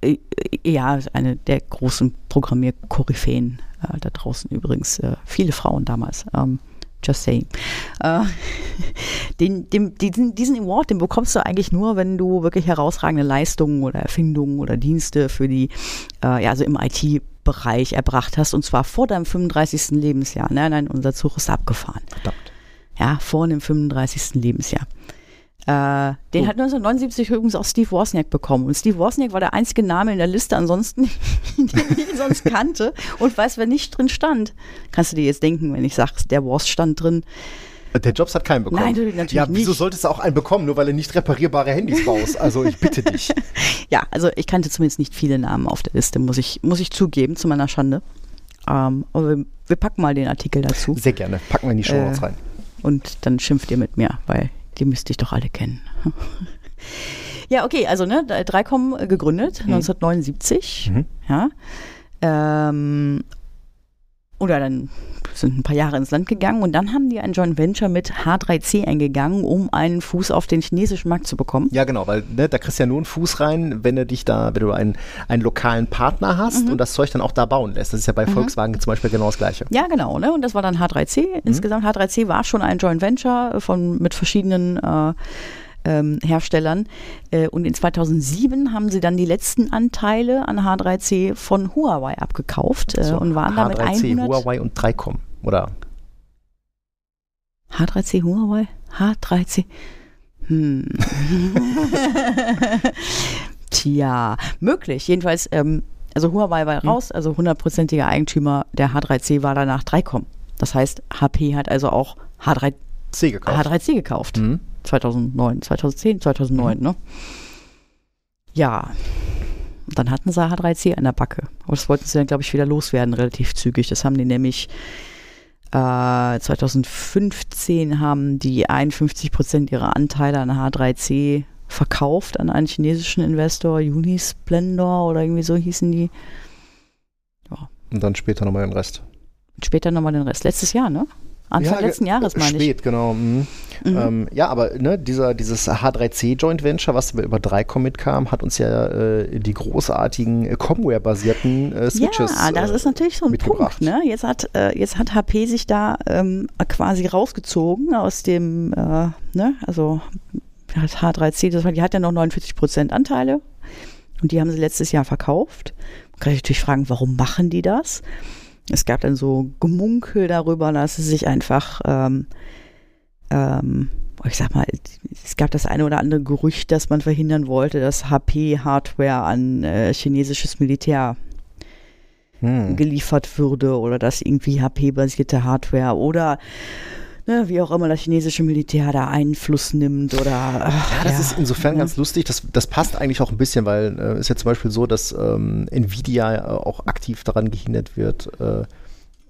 Äh, Ja, eine der großen Programmierkoryphäen äh, da draußen übrigens. Äh, viele Frauen damals. Ähm, just saying. Äh, den, den, diesen, diesen Award, den bekommst du eigentlich nur, wenn du wirklich herausragende Leistungen oder Erfindungen oder Dienste für die, äh, ja, also im IT-Bereich erbracht hast. Und zwar vor deinem 35. Lebensjahr. Nein, nein, unser Zug ist abgefahren. Verdammt. Ja, vor dem 35. Lebensjahr. Äh, den Oh. hat 1979 übrigens auch Steve Wozniak bekommen. Und Steve Wozniak war der einzige Name in der Liste, ansonsten, den ich sonst kannte. Und weiß, wer nicht drin stand. Kannst du dir jetzt denken, wenn ich sage, der Woz stand drin. Der Jobs hat keinen bekommen. Nein, natürlich Ja, wieso nicht. solltest du auch einen bekommen, nur weil du nicht reparierbare Handys baust? Also ich bitte dich. Ja, also ich kannte zumindest nicht viele Namen auf der Liste, muss ich, muss ich zugeben, zu meiner Schande. Ähm, aber wir, wir packen mal den Artikel dazu. Sehr gerne. Packen wir in die Show Notes Äh, rein. Und dann schimpft ihr mit mir, weil die müsste ich doch alle kennen. ja, okay, also ne, 3Com gegründet, 1979. Mhm. Ja. Ähm, oder dann sind ein paar Jahre ins Land gegangen und dann haben die ein Joint Venture mit H3C eingegangen, um einen Fuß auf den chinesischen Markt zu bekommen. Ja, genau, weil ne, da kriegst du ja nur einen Fuß rein, wenn du dich da, wenn du einen, einen lokalen Partner hast Mhm. und das Zeug dann auch da bauen lässt. Das ist ja bei Volkswagen zum Beispiel genau das Gleiche. Ja, genau, ne? Und das war dann H3C. Mhm. Insgesamt H3C war schon ein Joint Venture von mit verschiedenen äh, ähm, Herstellern. Äh, und in 2007 haben sie dann die letzten Anteile an H3C von Huawei abgekauft äh, So, und waren damit H3C, 100 Huawei und 3Com. Oder? H3C Huawei? H3C. Hm. Tja, möglich. Jedenfalls, ähm, also Huawei Hm. war raus, also hundertprozentiger Eigentümer der H3C war danach 3Com. Das heißt, HP hat also auch H3, C gekauft. H3C gekauft. Mhm. 2009, 2010, 2009, ne? Ja. Und Dann hatten sie H3C an der Backe. Aber das wollten sie dann, glaube ich, wieder loswerden, relativ zügig. Das haben die nämlich äh, 2015 haben die 51 Prozent ihrer Anteile an H3C verkauft an einen chinesischen Investor, Unisplendor oder irgendwie so hießen die. Und dann später nochmal den Rest. Und später nochmal den Rest. Letztes Jahr, ne? Anfang Ja, letzten Jahres, meine ich. Spät, genau. Mhm. Mhm. Ähm, ja, aber ne, dieser, dieses H3C Joint Venture, was über 3Com mitkam, hat uns ja äh, die großartigen äh, Comware-basierten äh, Switches Ja, das äh, ist natürlich so ein. Punkt. Ne? Jetzt, hat, äh, jetzt hat HP sich da ähm, quasi rausgezogen aus dem, äh, ne? also hat H3C, das war, die hat ja noch 49 Prozent Anteile und die haben sie letztes Jahr verkauft. Man kann sich natürlich fragen, warum machen die das? Es gab dann so Gemunkel darüber, dass sie sich einfach, ähm, ähm, ich sag mal, es gab das eine oder andere Gerücht, dass man verhindern wollte, dass HP Hardware an äh, chinesisches Militär Hm. geliefert würde oder dass irgendwie HP-basierte Hardware oder ne, wie auch immer das chinesische Militär da Einfluss nimmt oder Ja, das ist insofern ne? ganz lustig. Das, das passt eigentlich auch ein bisschen, weil es ist ja zum Beispiel so, dass ähm, Nvidia äh, auch aktiv daran gehindert wird, äh,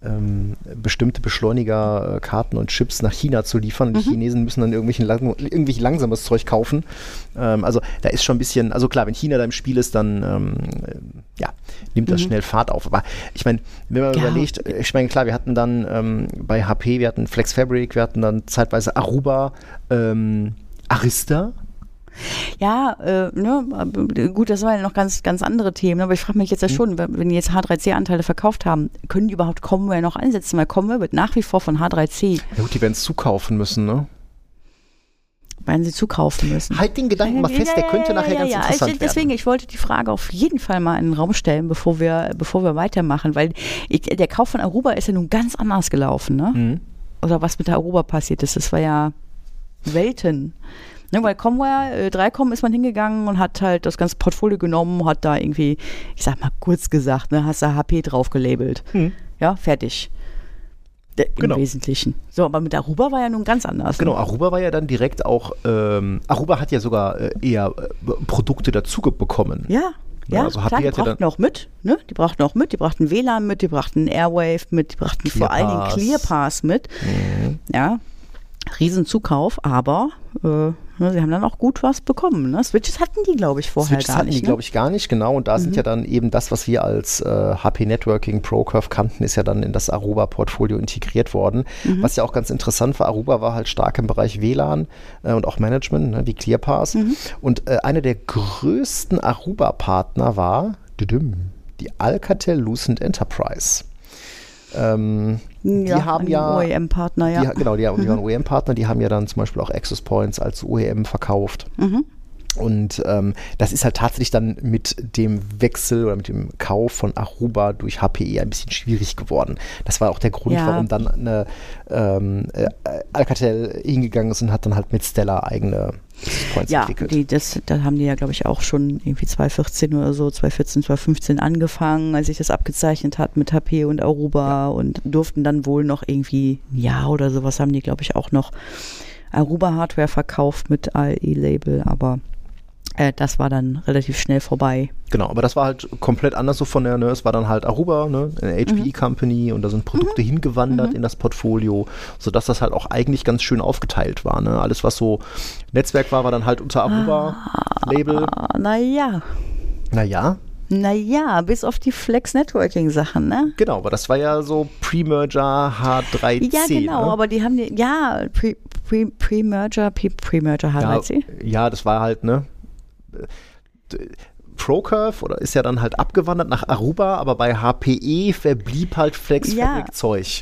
ähm, bestimmte Beschleuniger, äh, Karten und Chips nach China zu liefern. Die Chinesen müssen dann irgendwelchen lang, irgendwie langsames Zeug kaufen. Ähm, also da ist schon ein bisschen, also klar, wenn China da im Spiel ist, dann ähm, äh, ja, nimmt das schnell Fahrt auf. Aber ich meine, wenn man Ja. überlegt, äh, ich meine, klar, wir hatten dann ähm, bei HP, wir hatten Flex Fabric, wir hatten dann zeitweise Aruba, ähm, Arista. Ja, äh, ne, gut, das waren ja noch ganz, ganz andere Themen, aber ich frage mich jetzt Mhm. ja schon, wenn die jetzt H3C-Anteile verkauft haben, können die überhaupt Comware noch einsetzen? Weil Comware wird nach wie vor von H3C, Ja gut, die werden es zukaufen müssen, ne? weil sie zukaufen müssen. Halt den Gedanken mal fest, der könnte nachher ganz interessant ich, Deswegen, werden. ich wollte die Frage auf jeden Fall mal in den Raum stellen, bevor wir, bevor wir weitermachen, weil ich, der Kauf von Aruba ist ja nun ganz anders gelaufen, ne? Mhm. Oder was mit der Aruba passiert ist, das war ja Welten. Ne, weil Comware, äh, 3Com ist man hingegangen und hat halt das ganze Portfolio genommen, hat da irgendwie, ich sag mal kurz gesagt, ne, hast da HP drauf gelabelt. Mhm. Ja, fertig. D- Im Genau. Wesentlichen. So, aber mit Aruba war ja nun ganz anders. Genau, Ne? Aruba war ja dann direkt auch, ähm, Aruba hat ja sogar äh, eher äh, Produkte dazu bekommen. Ja. Ja, Ja, also klar, die hat ja brachten auch mit, ne? Die brachten auch mit, die brachten WLAN mit, die brachten Airwave mit, die brachten vor allen Dingen ClearPass. ClearPass mit. Mhm. Ja, Riesenzukauf, aber äh, ne, sie haben dann auch gut was bekommen. Ne? Switches hatten die, glaube ich, vorher Switches gar hatten nicht. die, ne? glaube ich, gar nicht, genau. Und da sind ja dann eben das, was wir als äh, HP Networking ProCurve kannten, ist ja dann in das Aruba-Portfolio integriert worden. Was ja auch ganz interessant war, Aruba war halt stark im Bereich WLAN äh, und auch Management, ne, wie ClearPass. Und äh, einer der größten Aruba-Partner war die Alcatel Lucent Enterprise. Ähm, die ja, haben ja OEM-Partner, ja. die, genau, die, die waren OEM-Partner, die haben ja dann zum Beispiel auch Access Points als OEM verkauft. Mhm. Und ähm, das ist halt tatsächlich dann mit dem Wechsel oder mit dem Kauf von Aruba durch HPE ein bisschen schwierig geworden. Das war auch der Grund, Ja. warum dann eine ähm, äh, Alcatel hingegangen ist und hat dann halt mit Stella eigene Ja, die, das, da haben die ja, glaube ich, auch schon irgendwie 2014 oder so, 2014, 2015 angefangen, als sich das abgezeichnet hat mit HP und Aruba und durften dann wohl noch irgendwie ein Jahr oder sowas haben die, glaube ich, auch noch Aruba-Hardware verkauft mit AE-Label, aber äh, das war dann relativ schnell vorbei. Genau, aber das war halt komplett anders so von der, ne, es war dann halt Aruba, ne, eine HPE Company und da sind Produkte hingewandert in das Portfolio, sodass das halt auch eigentlich ganz schön aufgeteilt war, ne. Alles, was so Netzwerk war, war dann halt unter Aruba-Label. Ah, naja, Naja, Naja, bis auf die Flex Networking Sachen, ne? Genau, aber das war ja so Pre-Merger H3C. Ja, genau, ne? aber die haben die, ja, Pre- Pre- Pre-Merger, Pre- Pre-Merger ja, H3C. ja, das war halt, ne? ProCurve oder ist ja dann halt abgewandert nach Aruba, aber bei HPE verblieb halt Flex Ja.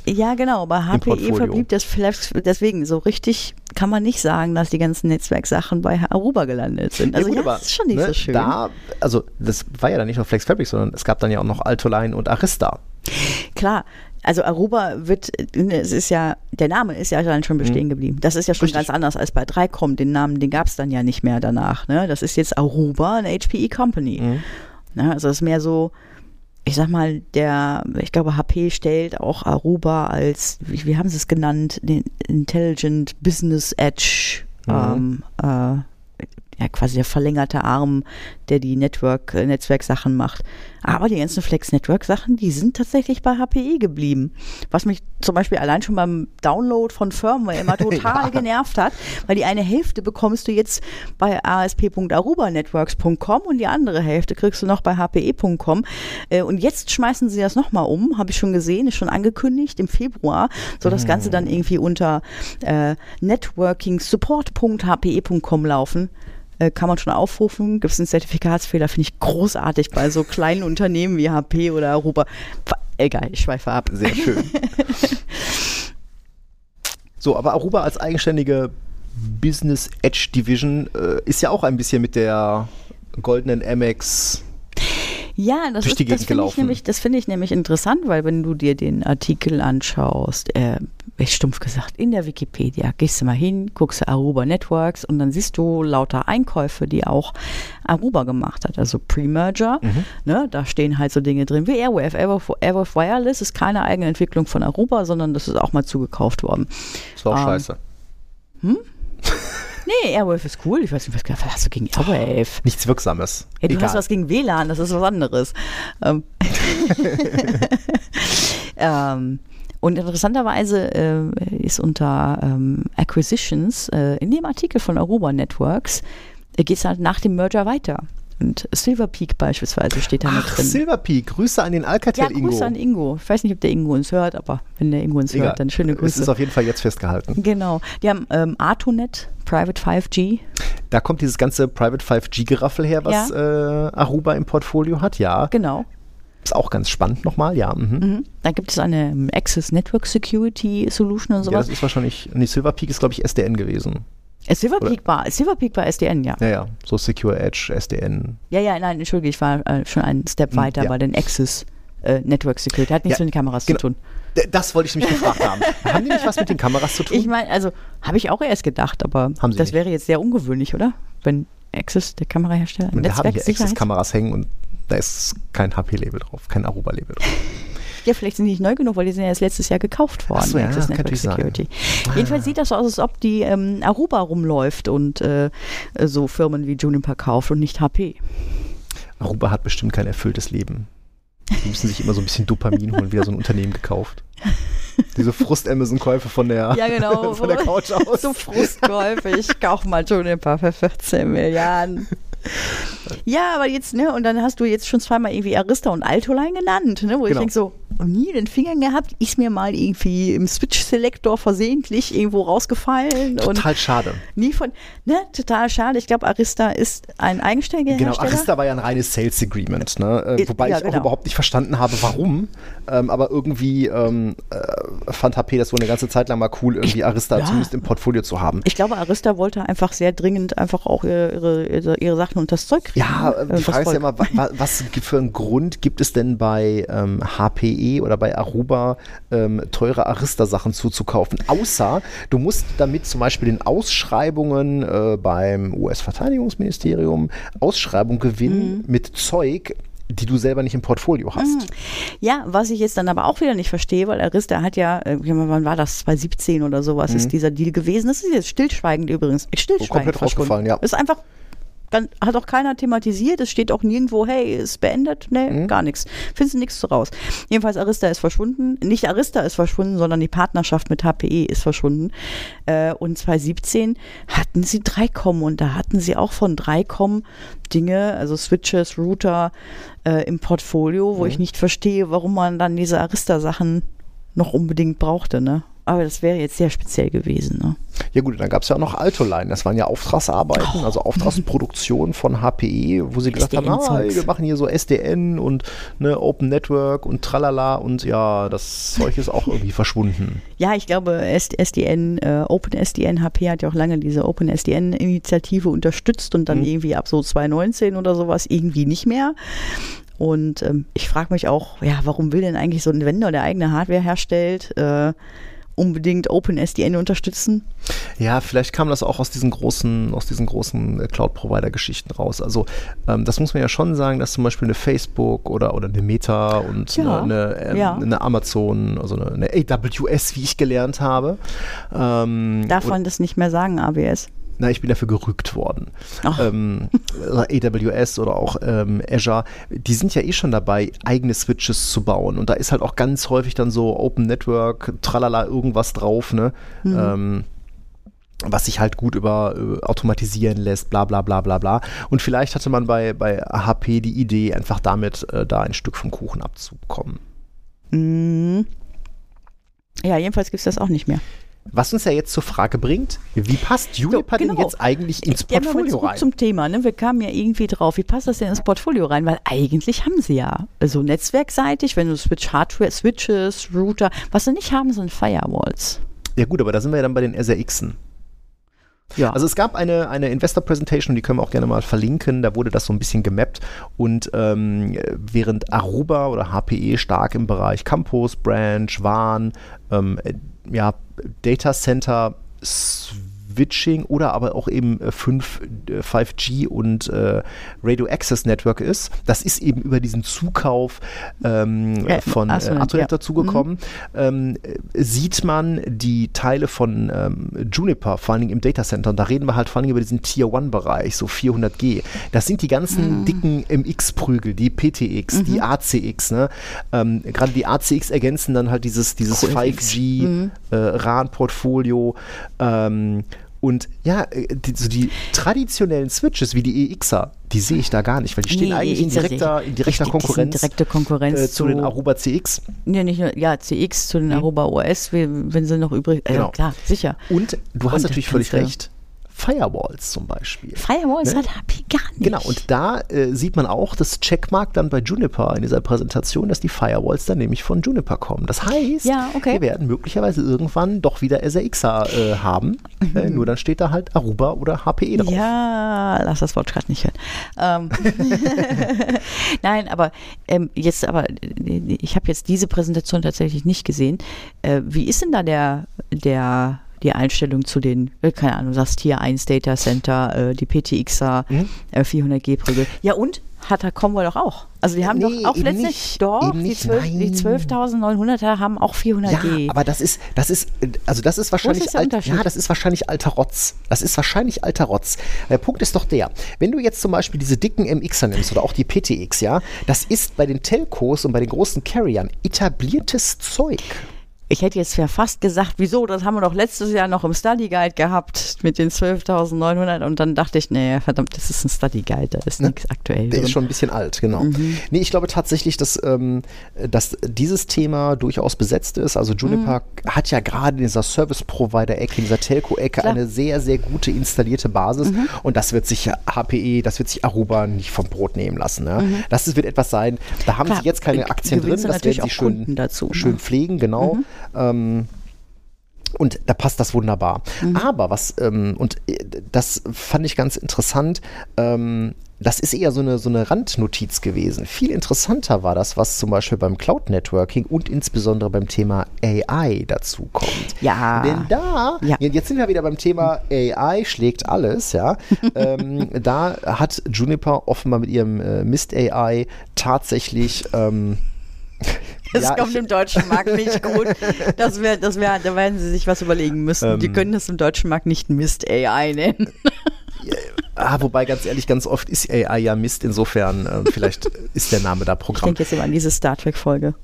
Ja, genau, aber HPE verblieb das Flex, deswegen so richtig kann man nicht sagen, dass die ganzen Netzwerksachen bei Aruba gelandet sind. Also ja, gut, das ist schon nicht ne, so schön. Da, also das war ja dann nicht nur Flex Fabric, sondern es gab dann ja auch noch Altoline und Arista. Klar, also Aruba wird, äh, es ist ja, der Name ist ja dann schon bestehen geblieben. Das ist ja schon Mhm. Richtig. ganz anders als bei Dreikom. Den Namen, den gab es dann ja nicht mehr danach. Ne? Das ist jetzt Aruba, eine HPE Company. Mhm. Ne? Also es ist mehr so, ich sag mal, der, ich glaube, HP stellt auch Aruba als, wie, wie haben sie es genannt, den Intelligent Business Edge, Mhm. ähm, äh, ja, quasi der verlängerte Arm, der die Network, äh, Netzwerksachen macht. Aber die ganzen Flex-Network-Sachen, die sind tatsächlich bei HPE geblieben. Was mich zum Beispiel allein schon beim Download von Firmware immer total Ja. genervt hat, weil die eine Hälfte bekommst du jetzt bei asp.arubanetworks.com und die andere Hälfte kriegst du noch bei hpe.com. Äh, Und jetzt schmeißen sie das nochmal um, habe ich schon gesehen, ist schon angekündigt im Februar. Soll das Ganze dann irgendwie unter äh, networkingsupport.hpe.com laufen. Äh, kann man schon aufrufen. Gibt es einen Zertifikatsfehler, finde ich großartig bei so kleinen Unternehmen wie HP oder Aruba. Pf, Egal, ich schweife ab. Sehr schön. so, aber Aruba als eigenständige Business Edge Division äh, ist ja auch ein bisschen mit der goldenen Amex. Ja, das, ist, das finde ich, nämlich, das finde ich nämlich interessant, weil wenn du dir den Artikel anschaust, äh, ich stumpf gesagt, in der Wikipedia, gehst du mal hin, guckst du Aruba Networks und dann siehst du lauter Einkäufe, die auch Aruba gemacht hat, also Pre-Merger. Mhm. Ne, da stehen halt so Dinge drin wie Airwave. Airwave, Airwave Wireless ist keine eigene Entwicklung von Aruba, sondern das ist auch mal zugekauft worden. Das war auch Ähm, scheiße. Nee, Airwave ist cool. Ich weiß nicht, was, hast du gegen Airwave? Nichts Wirksames. Ja, du Egal. hast was gegen WLAN, das ist was anderes. Ähm, ähm, und interessanterweise äh, ist unter ähm, Acquisitions äh, in dem Artikel von Aruba Networks äh, geht es halt nach dem Merger weiter. Und Silver Peak beispielsweise steht da mit drin. Silver Peak, Grüße an den ja, Alcatel-Ingo. Grüße an Ingo. Ich weiß nicht, ob der Ingo uns hört, aber wenn der Ingo uns Egal. hört, dann schöne Es Grüße. ist auf jeden Fall jetzt festgehalten. Genau. Die haben ähm, Artonet, Private 5G. Da kommt dieses ganze Private 5G-Geraffel her, was äh, Aruba im Portfolio hat, ja. Genau. Ist auch ganz spannend nochmal, ja. Mhm. Mhm. Da gibt es eine ähm, Access Network Security Solution und Ja, sowas. das ist wahrscheinlich, nee, Silver Peak ist, glaube ich, SDN gewesen. Äh, Silver Peak war, Silver Peak war SDN, ja. Ja, ja, so Secure Edge, SDN. Ja, ja, nein, entschuldige, ich war äh, schon einen Step Hm, weiter ja. bei den Access äh, Network Security. Hat nichts Ja, mit den Kameras genau. zu tun. Das wollte ich mich gefragt haben. Haben die nicht was mit den Kameras zu tun? Ich meine, also habe ich auch erst gedacht, aber das nicht. wäre jetzt sehr ungewöhnlich, oder? Wenn Access, der Kamerahersteller, Und da haben hier Netzwerksicherheit. Access-Kameras hängen und da ist kein HP-Label drauf, kein Aruba-Label drauf. Ja, vielleicht sind die nicht neu genug, weil die sind ja erst letztes Jahr gekauft worden. Ach so, ja, Access Network. Security. Jedenfalls sieht das so aus, als ob die ähm, Aruba rumläuft und äh, so Firmen wie Juniper kauft und nicht HP. Aruba hat bestimmt kein erfülltes Leben. Die müssen sich immer so ein bisschen Dopamin holen, wieder so ein Unternehmen gekauft. Diese Frust-Amazon-Käufe von der, Ja, genau. von der Couch aus. so Frustkäufe. Ich kauf mal Juniper für 14 Milliarden. Ja, aber jetzt, ne, und dann hast du jetzt schon zweimal irgendwie Arista und Altoline genannt, ne, wo ich Genau. denke so, nie den Fingern gehabt, ist mir mal irgendwie im Switch-Selektor versehentlich irgendwo rausgefallen Total schade. nie von, ne, total schade. Ich glaube, Arista ist ein eigenständiger Genau, Hersteller. Arista war ja ein reines Sales Agreement, ne? äh, Äh, wobei ja, ich auch genau. überhaupt nicht verstanden habe, warum. Ähm, aber irgendwie ähm, äh, fand HP das wohl eine ganze Zeit lang mal cool, irgendwie Arista ja. zumindest im Portfolio zu haben. Ich glaube, Arista wollte einfach sehr dringend einfach auch ihre, ihre, ihre Sachen unter das Zeug kriegen. Ja, ne? äh, die Frage ist ja immer, wa wa was für einen Grund gibt es denn bei ähm, HPE oder bei Aruba ähm, teure Arista-Sachen zuzukaufen? Außer du musst damit zum Beispiel in Ausschreibungen äh, beim US-Verteidigungsministerium Ausschreibung gewinnen Mhm. mit Zeug, die du selber nicht im Portfolio hast. Ja, was ich jetzt dann aber auch wieder nicht verstehe, weil Arista hat ja, äh, wann war das, 2017 oder sowas ist dieser Deal gewesen. Das ist jetzt stillschweigend übrigens. Stillschweigend Mhm. komplett rausgefallen, ja. Ist einfach Gan- Hat auch keiner thematisiert. Es steht auch nirgendwo, hey, ist beendet. Nee, Mhm. gar nichts. Findest du nichts raus. Jedenfalls, Arista ist verschwunden. Nicht Arista ist verschwunden, sondern die Partnerschaft mit HPE ist verschwunden. Äh, und 2017 hatten sie 3Com und da hatten sie auch von 3Com Dinge, also Switches, Router äh, im Portfolio, wo ich nicht verstehe, warum man dann diese Arista-Sachen noch unbedingt brauchte. Ne? Aber das wäre jetzt sehr speziell gewesen. Ne? Ja gut, dann gab es ja auch noch Altoline. Das waren ja Auftragsarbeiten, Oh. also Auftragsproduktion von HPE, wo sie gesagt haben, ah, wir machen hier so SDN und ne, Open Network und tralala und ja, das Zeug ist auch irgendwie verschwunden. Ja, ich glaube, SDN, äh, OpenSDN, HP hat ja auch lange diese OpenSDN-Initiative unterstützt und dann Mhm. irgendwie ab so 2019 oder sowas irgendwie nicht mehr. Und ähm, ich frage mich auch, ja, warum will denn eigentlich so ein Vendor, der eigene Hardware herstellt, äh, unbedingt OpenSDN unterstützen? Ja, vielleicht kam das auch aus diesen großen, aus diesen großen äh, Cloud-Provider-Geschichten raus. Also ähm, das muss man ja schon sagen, dass zum Beispiel eine Facebook oder, oder eine Meta und Ja, eine, eine, ähm, ja. eine Amazon, also eine, eine AWS, wie ich gelernt habe. Ähm, Darf man das nicht mehr sagen, AWS? Na, ich bin dafür gerügt worden. Ähm, AWS oder auch ähm, Azure, die sind ja eh schon dabei, eigene Switches zu bauen. Und da ist halt auch ganz häufig dann so Open Network, tralala, irgendwas drauf, ne? Ähm, was sich halt gut über äh, automatisieren lässt, bla bla bla bla bla. Und vielleicht hatte man bei, bei HP die Idee, einfach damit äh, da ein Stück vom Kuchen abzubekommen. Mhm. Ja, jedenfalls gibt es das auch nicht mehr. Was uns ja jetzt zur Frage bringt, wie passt Juniper denn genau. jetzt eigentlich ins Ja, Portfolio rein? zum Thema. Ne? Wir kamen ja irgendwie drauf, wie passt das denn ins Portfolio rein? Weil eigentlich haben sie ja so netzwerkseitig, wenn du Switch Hardware, Switches, Router, was sie nicht haben, sind Firewalls. Ja gut, aber da sind wir ja dann bei den SRXen. Ja. Also es gab eine, eine Investor-Presentation, die können wir auch gerne mal verlinken, da wurde das so ein bisschen gemappt und ähm, während Aruba oder HPE stark im Bereich Campus, Branch, WAN, ähm, äh, ja, Data Center, Switching oder aber auch eben äh, 5, äh, 5G und äh, Radio Access Network ist. Das ist eben über diesen Zukauf ähm, Äh, von äh, Athonet ja. dazugekommen. Ähm, äh, sieht man die Teile von ähm, Juniper, vor allen Dingen im Data Center, und da reden wir halt vor allen Dingen über diesen Tier 1 Bereich, so 400G. Das sind die ganzen dicken MX-Prügel, die PTX, die ACX. Ne? Ähm, Gerade die ACX ergänzen dann halt dieses, dieses QFX. 5G äh, RAN-Portfolio. Ähm, und ja, äh, die, so die traditionellen Switches wie die EXer, die sehe ich da gar nicht, weil die stehen Nee, eigentlich in sehe direkter, in direkter sind Konkurrenz, direkte Konkurrenz äh, zu den zu- Aruba CX. ja, nicht nur, ja, CX zu den Aruba OS, wenn sie noch übrig, also Genau. klar, sicher. Und du hast Und natürlich völlig recht. Firewalls zum Beispiel. Firewalls Ne? hat HP gar nicht. Genau, und da äh, sieht man auch das Checkmark dann bei Juniper in dieser Präsentation, dass die Firewalls dann nämlich von Juniper kommen. Das heißt, Ja, okay. wir werden möglicherweise irgendwann doch wieder SRXer äh, haben. Äh, nur dann steht da halt Aruba oder HPE drauf. Ja, lass das Wort gerade nicht hören. Ähm, Nein, aber ähm, jetzt aber, äh, ich habe jetzt diese Präsentation tatsächlich nicht gesehen. Äh, wie ist denn da der, der, die Einstellung zu den, äh, keine Ahnung, du sagst Tier 1 Data Center, äh, die PTXer, Mhm. äh, 400G-Prügel. Ja und? Hat der Comwell doch auch. Also die haben Nee, doch auch letztlich, nicht. doch, die nicht, 12 die nein. 12.900er haben auch 400G. Ja, aber das ist, das ist, also das ist wahrscheinlich, ist alt, ja, das ist wahrscheinlich alter Rotz. Das ist wahrscheinlich alter Rotz. Der Punkt ist doch der, wenn du jetzt zum Beispiel diese dicken MXer nimmst oder auch die PTX, ja, das ist bei den Telcos und bei den großen Carriern etabliertes Zeug. Ich hätte jetzt ja fast gesagt, wieso, das haben wir doch letztes Jahr noch im Study Guide gehabt mit den 12.900 und dann dachte ich, nee, verdammt, das ist ein Study Guide, da ist nichts aktuell Ne? Der drin. ist schon ein bisschen alt, genau. Nee, ich glaube tatsächlich, dass, ähm, dass dieses Thema durchaus besetzt ist. Also Juniper hat ja gerade in dieser Service-Provider-Ecke, in dieser Telco-Ecke eine sehr, sehr gute installierte Basis. Und das wird sich HPE, das wird sich Aruba nicht vom Brot nehmen lassen. Ne? Das ist- wird etwas sein, da haben Klar, sie jetzt keine äh, Aktien drin, das werden sie schön, dazu, ne? schön pflegen, genau. Ähm, und da passt das wunderbar. Aber was, ähm, und äh, das fand ich ganz interessant, ähm, das ist eher so eine, so eine Randnotiz gewesen. Viel interessanter war das, was zum Beispiel beim Cloud Networking und insbesondere beim Thema AI dazu kommt. Ja. Denn da, Ja. jetzt sind wir wieder beim Thema AI schlägt alles, ja. ähm, da hat Juniper offenbar mit ihrem äh, Mist AI tatsächlich ähm, Das ja, kommt ich- im deutschen Markt nicht gut. Das wär, das wär, da werden sie sich was überlegen müssen. Die Ähm. können das im deutschen Markt nicht Mist AI nennen. Ah, wobei ganz ehrlich, ganz oft ist AI ja Mist. Insofern, äh, vielleicht ist der Name da Ich Programm. denke jetzt immer an diese Star Trek-Folge.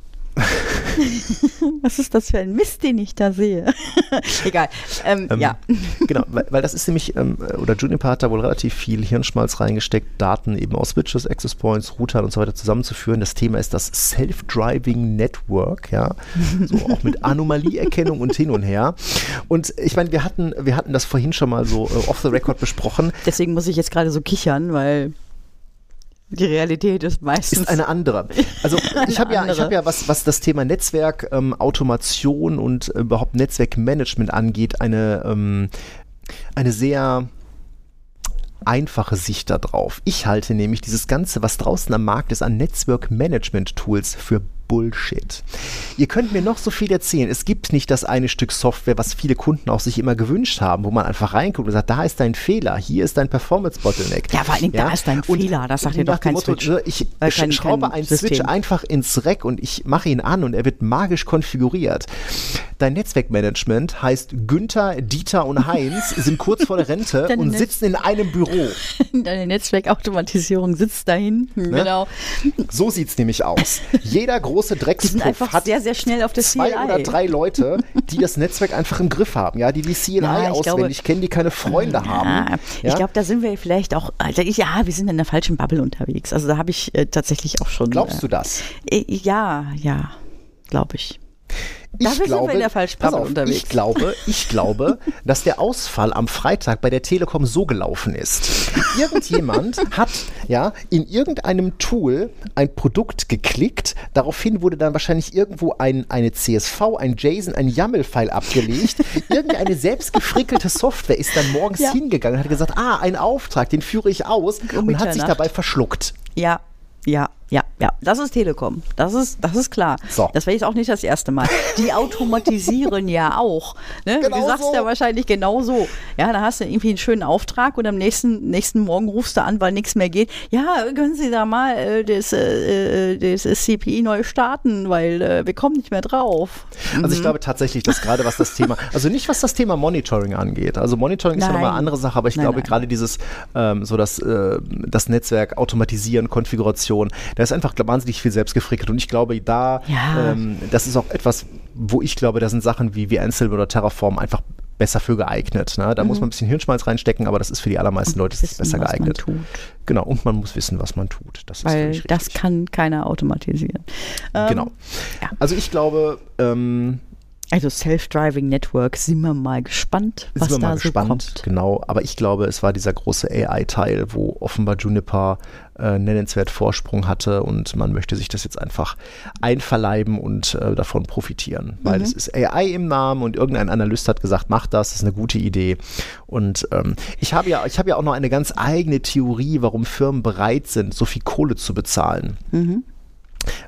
Was ist das für ein Mist, den ich da sehe? Egal. Ähm, Ähm, ja. Genau, weil, weil das ist nämlich, ähm, oder Juniper hat da wohl relativ viel Hirnschmalz reingesteckt, Daten eben aus Switches, Access Points, Routern und so weiter zusammenzuführen. Das Thema ist das Self-Driving Network, ja, so auch mit Anomalieerkennung und hin und her. Und ich meine, wir hatten, wir hatten das vorhin schon mal so äh, off the record besprochen. Deswegen muss ich jetzt gerade so kichern, weil die Realität ist meistens. ist eine andere. Also ich habe ja, ich habe ja, was, was das Thema Netzwerk, ähm, Automation und äh, überhaupt Netzwerkmanagement angeht, eine, ähm, eine sehr einfache Sicht darauf. Ich halte nämlich dieses Ganze, was draußen am Markt ist, an Netzwerk-Management-Tools für Bullshit. Ihr könnt mir noch so viel erzählen. Es gibt nicht das eine Stück Software, was viele Kunden auch sich immer gewünscht haben, wo man einfach reinguckt und sagt, da ist dein Fehler, hier ist dein Performance-Bottleneck. Ja, vor allen Dingen, da ist dein Fehler, das sagt dir doch kein Motto, Switch. ne, Ich Äh, kein- schraube kein einen System. Switch einfach ins Rack und ich mache ihn an und er wird magisch konfiguriert. Dein Netzwerkmanagement heißt Günther, Dieter und Heinz sind kurz vor der Rente Deine und sitzen in einem Büro. Deine Netzwerkautomatisierung sitzt da hinten. Genau. So sieht's nämlich aus. Jeder große Die sind Dreckspuff einfach hat sehr, sehr schnell auf das zwei CLI. oder drei Leute, die das Netzwerk einfach im Griff haben, ja, die die CLI Ja, ich auswendig kennen, die keine Freunde haben. Ja, ich glaube, da sind wir vielleicht auch, also ja, wir sind in der falschen Bubble unterwegs. Also da habe ich äh, tatsächlich auch schon. Glaubst du äh, das? äh, Ja, ja, glaube ich. Dafür sind wir in der falschen pass Bubble auf, unterwegs. Ich glaube, ich glaube, dass der Ausfall am Freitag bei der Telekom so gelaufen ist. Irgendjemand hat ja in irgendeinem Tool ein Produkt geklickt, daraufhin wurde dann wahrscheinlich irgendwo ein, eine CSV, ein JSON, ein YAML-File abgelegt. Irgendeine selbst gefrickelte Software ist dann morgens Ja. hingegangen und hat gesagt, ah, ein Auftrag, den führe ich aus Um und hat sich dabei verschluckt. Ja, ja, ja, ja. Das ist Telekom. Das ist, das ist klar. So. Das wäre jetzt auch nicht das erste Mal. Die automatisieren ja auch. Ne? Genau du sagst so. ja wahrscheinlich genau so. Ja, da hast du irgendwie einen schönen Auftrag und am nächsten, nächsten Morgen rufst du an, weil nichts mehr geht. Ja, können Sie da mal äh, das, äh, äh, das CPI neu starten, weil äh, wir kommen nicht mehr drauf. Also Mhm. ich glaube tatsächlich, dass gerade was das Thema, also nicht was das Thema Monitoring angeht. Also Monitoring ist ja nochmal eine Nein. andere Sache, aber ich Nein, glaube nein. gerade dieses, ähm, so das, äh, das Netzwerk automatisieren, Konfiguration, da ist einfach wahnsinnig viel selbst gefrickelt und ich glaube da, Ja. ähm, das ist auch etwas, wo ich glaube, da sind Sachen wie, wie Ansible oder Terraform einfach besser für geeignet. Ne? Da muss man ein bisschen Hirnschmalz reinstecken, aber das ist für die allermeisten Leute ist das Mhm. Wissen, besser geeignet. tut. Genau, und man muss wissen, was man tut. Das ist Weil völlig das kann keiner automatisieren. Ähm, Genau. ja. Also ich glaube, ähm, Also Self-Driving Network, sind wir mal gespannt, was sind wir da mal so gespannt, kommt. genau. Aber ich glaube, es war dieser große AI-Teil, wo offenbar Juniper äh, nennenswert Vorsprung hatte und man möchte sich das jetzt einfach einverleiben und äh, davon profitieren. Weil Mhm. es ist AI im Namen und irgendein Analyst hat gesagt, mach das, das ist eine gute Idee. Und ähm, ich habe ja, ich habe ja auch noch eine ganz eigene Theorie, warum Firmen bereit sind, so viel Kohle zu bezahlen. Mhm.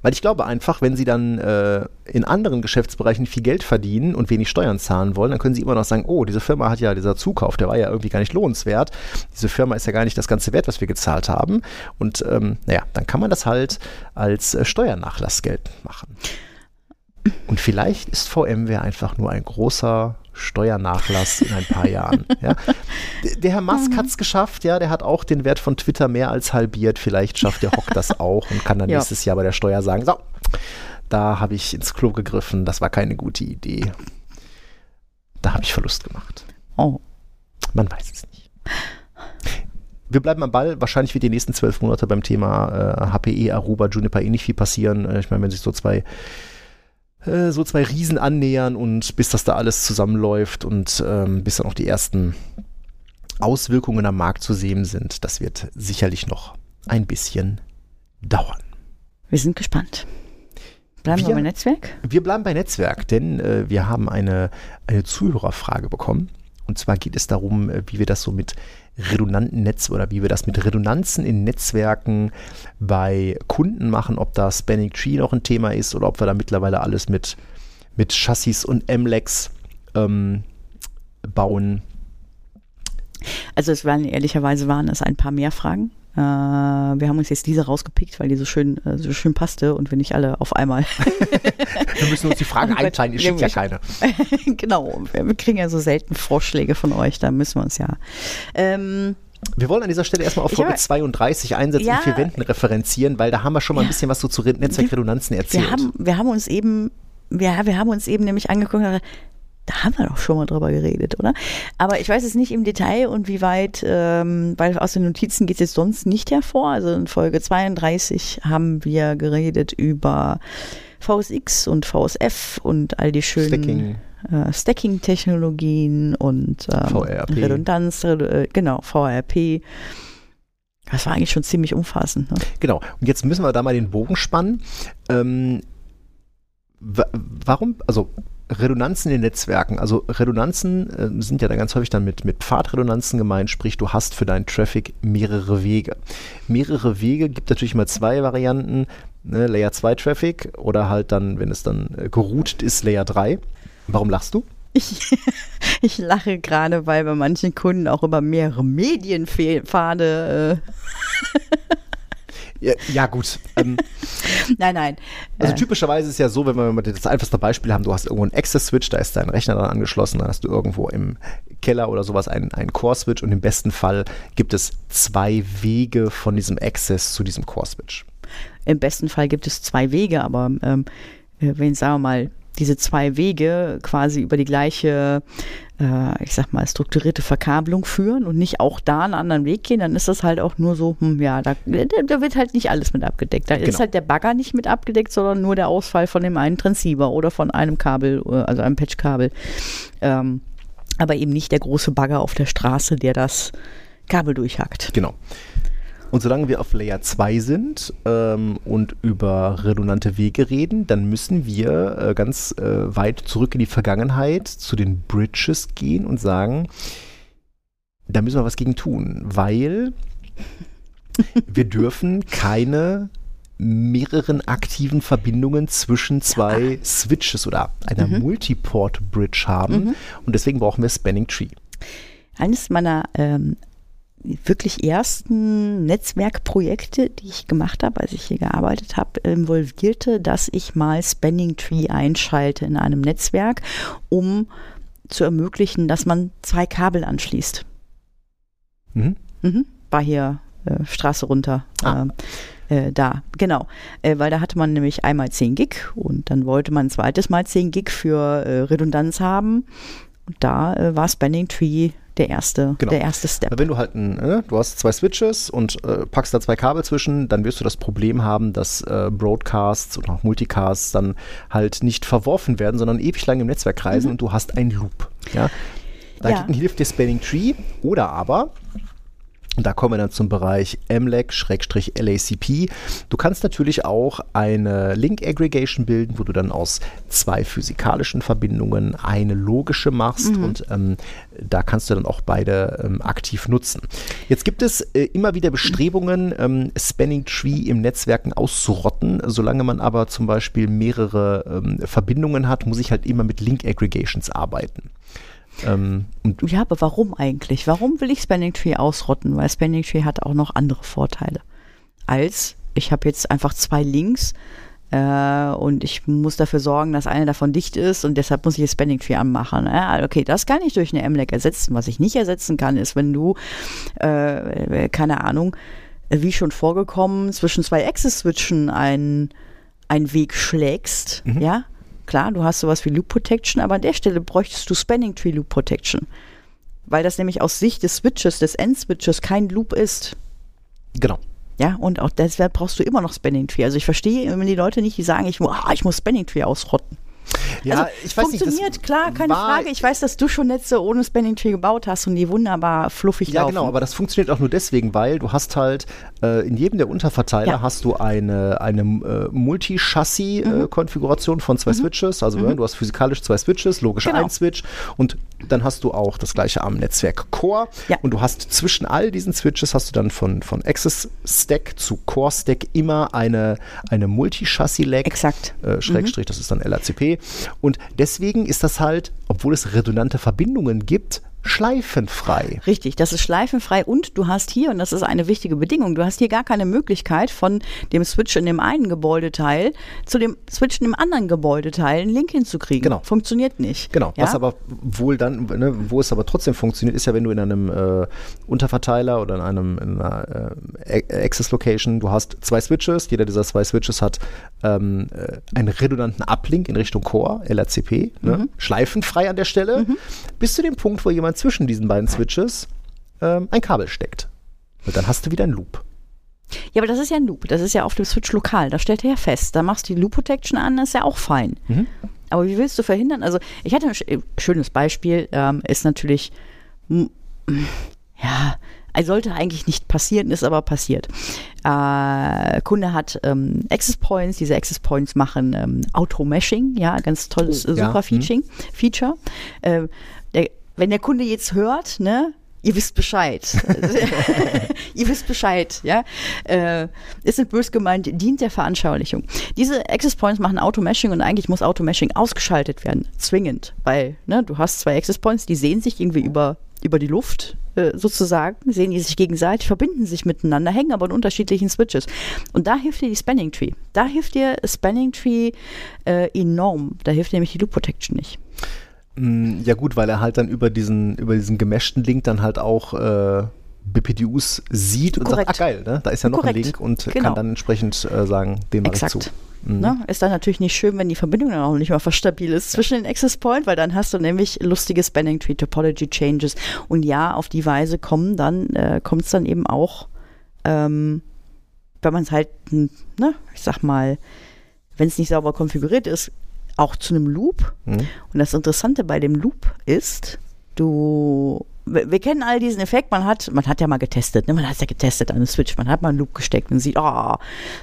Weil ich glaube einfach, wenn sie dann äh, in anderen Geschäftsbereichen viel Geld verdienen und wenig Steuern zahlen wollen, dann können sie immer noch sagen, oh, diese Firma hat ja, dieser Zukauf, der war ja irgendwie gar nicht lohnenswert. Diese Firma ist ja gar nicht das ganze Wert, was wir gezahlt haben. Und ähm, naja, dann kann man das halt als äh, Steuernachlass geltend machen. Und vielleicht ist VMware einfach nur ein großer Steuernachlass in ein paar Jahren. Ja. Der Herr Musk hat es geschafft, ja, der hat auch den Wert von Twitter mehr als halbiert. Vielleicht schafft der Hock das auch und kann dann Ja. nächstes Jahr bei der Steuer sagen, so, da habe ich ins Klo gegriffen, das war keine gute Idee. Da habe ich Verlust gemacht. Oh. Man weiß es nicht. Wir bleiben am Ball. Wahrscheinlich wird die nächsten zwölf Monate beim Thema äh, HPE, Aruba, Juniper eh nicht viel passieren. Äh, ich meine, wenn sich so zwei äh, so zwei Riesen annähern und bis das da alles zusammenläuft und ähm, bis dann auch die ersten Auswirkungen am Markt zu sehen sind, das wird sicherlich noch ein bisschen dauern. Wir sind gespannt. Bleiben wir, Wir- beim Netzwerk? Wir bleiben bei Netzwerk, denn äh, wir haben eine, eine Zuhörerfrage bekommen. Und zwar geht es darum, äh, wie wir das so mit redundanten Netz oder wie wir das mit Redundanzen in Netzwerken bei Kunden machen, ob da Spanning Tree noch ein Thema ist oder ob wir da mittlerweile alles mit, mit Chassis und MLEX ähm, bauen. Also es waren ehrlicherweise waren es ein paar mehr Fragen. Äh, wir haben uns jetzt diese rausgepickt, weil die so schön, äh, so schön passte und wir nicht alle auf einmal. Wir müssen uns die Fragen einteilen, ihr schickt ja keine. genau, wir, kriegen ja so selten Vorschläge von euch, da müssen wir uns ja. Ähm, Wir wollen an dieser Stelle erstmal auf Folge habe- 32 Einsätze Ja. in vier Wänden referenzieren, weil da haben wir schon mal ein bisschen was so zu Re- Netzwerkredundanzen erzählt. Wir haben, wir haben uns eben, wir, wir haben uns eben nämlich angeguckt, da haben wir doch schon mal drüber geredet, oder? Aber ich weiß es nicht im Detail und wie weit, ähm, weil aus den Notizen geht es jetzt sonst nicht hervor. Also in Folge 32 haben wir geredet über VSX und VSF und all die schönen Stacking. äh, Stacking-Technologien und ähm, VRP. Redundanz, äh, genau, VRP. Das war eigentlich schon ziemlich umfassend. Ne? Genau. Und jetzt müssen wir da mal den Bogen spannen. Ähm, wa warum, also Redundanzen in den Netzwerken, also Redundanzen äh, sind ja dann ganz häufig dann mit, mit Pfadredundanzen gemeint, sprich du hast für deinen Traffic mehrere Wege. Mehrere Wege gibt natürlich mal zwei Varianten, ne, Layer 2 Traffic oder halt dann, wenn es dann äh, geroutet ist, Layer 3. Warum lachst du? Ich, ich lache gerade, weil bei manchen Kunden auch über mehrere Medienpfade. Ja, ja gut. Ähm, Äh, nein, nein. Also äh, typischerweise ist es ja so, wenn wir das einfachste Beispiel haben, du hast irgendwo einen Access-Switch, da ist dein Rechner dran angeschlossen, dann hast du irgendwo im Keller oder sowas einen, einen Core-Switch und im besten Fall gibt es zwei Wege von diesem Access zu diesem Core-Switch. Im besten Fall gibt es zwei Wege, aber ähm, äh, wenn, sagen wir mal, diese zwei Wege quasi über die gleiche, äh, ich sag mal, strukturierte Verkabelung führen und nicht auch da einen anderen Weg gehen, dann ist das halt auch nur so, hm, ja, da, da wird halt nicht alles mit abgedeckt. Da ist Genau. halt der Bagger nicht mit abgedeckt, sondern nur der Ausfall von dem einen Transceiver oder von einem Kabel, äh, also einem Patchkabel. Ähm, aber eben nicht der große Bagger auf der Straße, der das Kabel durchhackt. Genau. Und solange wir auf Layer 2 sind ähm, und über redundante Wege reden, dann müssen wir äh, ganz äh, weit zurück in die Vergangenheit zu den Bridges gehen und sagen, da müssen wir was gegen tun, weil wir dürfen keine mehreren aktiven Verbindungen zwischen zwei Switches oder einer Mhm. Multiport-Bridge haben und deswegen brauchen wir Spanning Tree. Eines meiner ähm, wirklich ersten Netzwerkprojekte, die ich gemacht habe, als ich hier gearbeitet habe, involvierte, dass ich mal Spanning Tree einschalte in einem Netzwerk, um zu ermöglichen, dass man zwei Kabel anschließt. Mhm. Mhm. War hier äh, Straße runter. Ah. Äh, äh, da, genau. Äh, weil da hatte man nämlich einmal 10 Gig und dann wollte man ein zweites Mal 10 Gig für äh, Redundanz haben. Und da war Spanning Tree der erste, Genau. der erste Step. Wenn du halt ein, äh, du hast zwei Switches und äh, packst da zwei Kabel zwischen, dann wirst du das Problem haben, dass äh, Broadcasts und auch Multicasts dann halt nicht verworfen werden, sondern ewig lang im Netzwerk kreisen und du hast einen Loop. Ja? Dagegen Ja. hilft dir Spanning Tree oder aber und da kommen wir dann zum Bereich MLAC-LACP. Du kannst natürlich auch eine Link Aggregation bilden, wo du dann aus zwei physikalischen Verbindungen eine logische machst und ähm, da kannst du dann auch beide ähm, aktiv nutzen. Jetzt gibt es äh, immer wieder Bestrebungen, ähm, Spanning Tree im Netzwerken auszurotten. Solange man aber zum Beispiel mehrere ähm, Verbindungen hat, muss ich halt immer mit Link Aggregations arbeiten. Ähm, Ja, aber warum eigentlich? Warum will ich Spanning Tree ausrotten? Weil Spanning Tree hat auch noch andere Vorteile. Als ich habe jetzt einfach zwei Links äh, und ich muss dafür sorgen, dass eine davon dicht ist und deshalb muss ich das Spanning Tree anmachen. Ja, okay, das kann ich durch eine MLAC ersetzen. Was ich nicht ersetzen kann, ist, wenn du, äh, keine Ahnung, wie schon vorgekommen, zwischen zwei Access-Switchen einen, einen Weg schlägst, ja, Klar, du hast sowas wie Loop Protection, aber an der Stelle bräuchtest du Spanning Tree Loop Protection. Weil das nämlich aus Sicht des Switches, des End-Switches kein Loop ist. genau. Ja, und auch deshalb brauchst du immer noch Spanning Tree. Also ich verstehe immer die Leute nicht, die sagen, ich, ah, ich muss Spanning Tree ausrotten. Ja, also ich weiß nicht, funktioniert, klar, keine Frage. Ich weiß, dass du schon Netze ohne Spanning Tree gebaut hast und die wunderbar fluffig Ja, laufen. genau, aber das funktioniert auch nur deswegen, weil du hast halt äh, in jedem der Unterverteiler Ja. hast du eine, eine äh, Multi-Chassis-Konfiguration von zwei Switches. Also äh, du hast physikalisch zwei Switches, logisch Genau. ein Switch und dann hast du auch das gleiche am Netzwerk Core. Ja. Und du hast zwischen all diesen Switches hast du dann von, von Access Stack zu Core Stack immer eine, eine Multi-Chassis-Lag. Exakt. Äh, Schrägstrich, das ist dann LACP. Und deswegen ist das halt, obwohl es redundante Verbindungen gibt, schleifenfrei. Richtig, das ist schleifenfrei und du hast hier, und das ist eine wichtige Bedingung, du hast hier gar keine Möglichkeit von dem Switch in dem einen Gebäudeteil zu dem Switch in dem anderen Gebäudeteil einen Link hinzukriegen. Genau. Funktioniert nicht. Genau, Ja? was aber wohl dann, ne, wo es aber trotzdem funktioniert, ist ja, wenn du in einem äh, Unterverteiler oder in einem in einer äh, Access Location, du hast zwei Switches, jeder dieser zwei Switches hat ähm, äh, einen redundanten Uplink in Richtung Core, LRCP, ne, schleifenfrei an der Stelle, bis zu dem Punkt, wo jemand zwischen diesen beiden Switches ähm, ein Kabel steckt. Und dann hast du wieder einen Loop. Ja, aber das ist ja ein Loop. Das ist ja auf dem Switch lokal. Da stellt er ja fest. Da machst du die Loop Protection an, das ist ja auch fein. Mhm. Aber wie willst du verhindern? Also, ich hatte ein sch- schönes Beispiel, ähm, ist natürlich, ja, sollte eigentlich nicht passieren, ist aber passiert. Äh, Kunde hat ähm, Access Points, diese Access Points machen ähm, Auto-Meshing, ja, ganz tolles, Oh, äh, ja, super hm. Featuring, Feature. Äh, wenn der Kunde jetzt hört, ne, ihr wisst Bescheid. ihr wisst Bescheid, ja. Äh, ist nicht bös gemeint, dient der Veranschaulichung. Diese Access Points machen Auto-Meshing und eigentlich muss Auto-Meshing ausgeschaltet werden, zwingend, weil ne, du hast zwei Access Points, die sehen sich irgendwie über, über die Luft äh, sozusagen, sehen die sich gegenseitig, verbinden sich miteinander, hängen aber in unterschiedlichen Switches. Und da hilft dir die Spanning Tree. Da hilft dir Spanning Tree äh, enorm. Da hilft dir nämlich die Loop Protection nicht. Mm, Ja gut, weil er halt dann über diesen, über diesen gemeshten Link dann halt auch äh, BPDUs sieht und Korrekt. sagt, ah geil, ne? da ist ja noch Korrekt. ein Link und Genau. kann dann entsprechend äh, sagen, den mache ich zu. Exakt. Ne? Ist dann natürlich nicht schön, wenn die Verbindung dann auch nicht mehr verstabil ist zwischen den Access Point, weil dann hast du nämlich lustige Spanning Tree Topology Changes. Und ja, auf die Weise kommen dann, äh, kommt es dann eben auch, ähm, wenn man es halt, ne, ich sag mal, wenn es nicht sauber konfiguriert ist, auch zu einem Loop. Mhm. Und das Interessante bei dem Loop ist, du, wir, kennen all diesen Effekt, man hat, man hat ja mal getestet, ne? man hat ja getestet an den Switch, man hat mal einen Loop gesteckt und sieht, oh,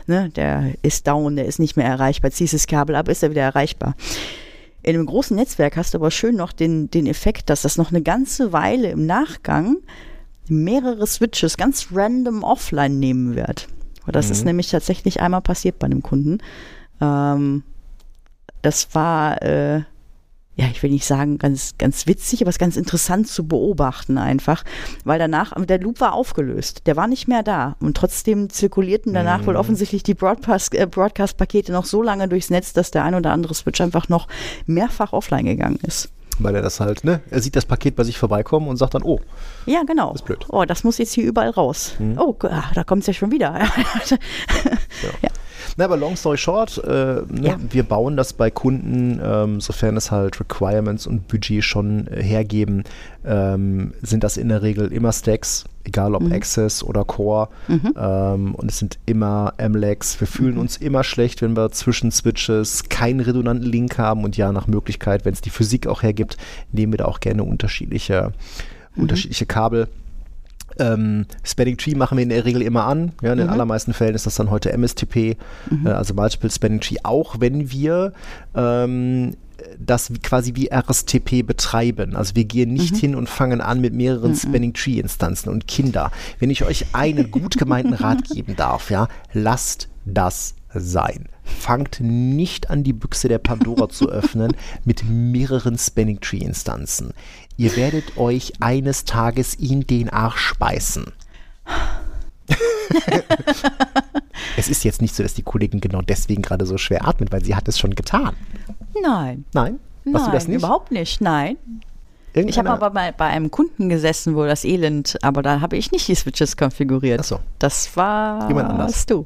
ne, der ist down, der ist nicht mehr erreichbar, ziehst das Kabel ab, ist er wieder erreichbar. In einem großen Netzwerk hast du aber schön noch den, den Effekt, dass das noch eine ganze Weile im Nachgang mehrere Switches ganz random offline nehmen wird. Das ist nämlich tatsächlich einmal passiert bei einem Kunden. Ähm, das war, äh, ja, ich will nicht sagen ganz, ganz witzig, aber es ist ganz interessant zu beobachten einfach, weil danach, der Loop war aufgelöst, der war nicht mehr da und trotzdem zirkulierten danach wohl offensichtlich die Broadcast, äh, Broadcast-Pakete noch so lange durchs Netz, dass der ein oder andere Switch einfach noch mehrfach offline gegangen ist. Weil er das halt, ne, er sieht das Paket bei sich vorbeikommen und sagt dann, oh, Ja, genau. ist blöd. Oh, das muss jetzt hier überall raus. Oh, ah, da kommt es ja schon wieder. ja. Na, aber long story short, äh, ne, Ja. wir bauen das bei Kunden, ähm, sofern es halt Requirements und Budget schon äh, hergeben, ähm, sind das in der Regel immer Stacks, egal ob Access oder Core. Ähm, und es sind immer MLACs. Wir fühlen uns immer schlecht, wenn wir zwischen Switches keinen redundanten Link haben und ja, nach Möglichkeit, wenn es die Physik auch hergibt, nehmen wir da auch gerne unterschiedliche, unterschiedliche Kabel. Ähm, Spanning Tree machen wir in der Regel immer an. Ja, in den allermeisten Fällen ist das dann heute MSTP, äh, also Multiple Spanning Tree, auch wenn wir ähm, das quasi wie RSTP betreiben. Also wir gehen nicht hin und fangen an mit mehreren Spanning Tree Instanzen. Und Kinder, wenn ich euch einen gut gemeinten Rat geben darf, ja, lasst das sein. Fangt nicht an, die Büchse der Pandora zu öffnen mit mehreren Spanning Tree Instanzen. Ihr werdet euch eines Tages in den Arsch beißen. es ist jetzt nicht so, dass die Kollegin genau deswegen gerade so schwer atmet, weil sie hat es schon getan. Nein. Nein? Hast Nein, du das nicht? überhaupt nicht. Nein. Ich habe aber bei, bei einem Kunden gesessen, wo das Elend, aber da habe ich nicht die Switches konfiguriert. Ach so. Das war Jemand anders. du.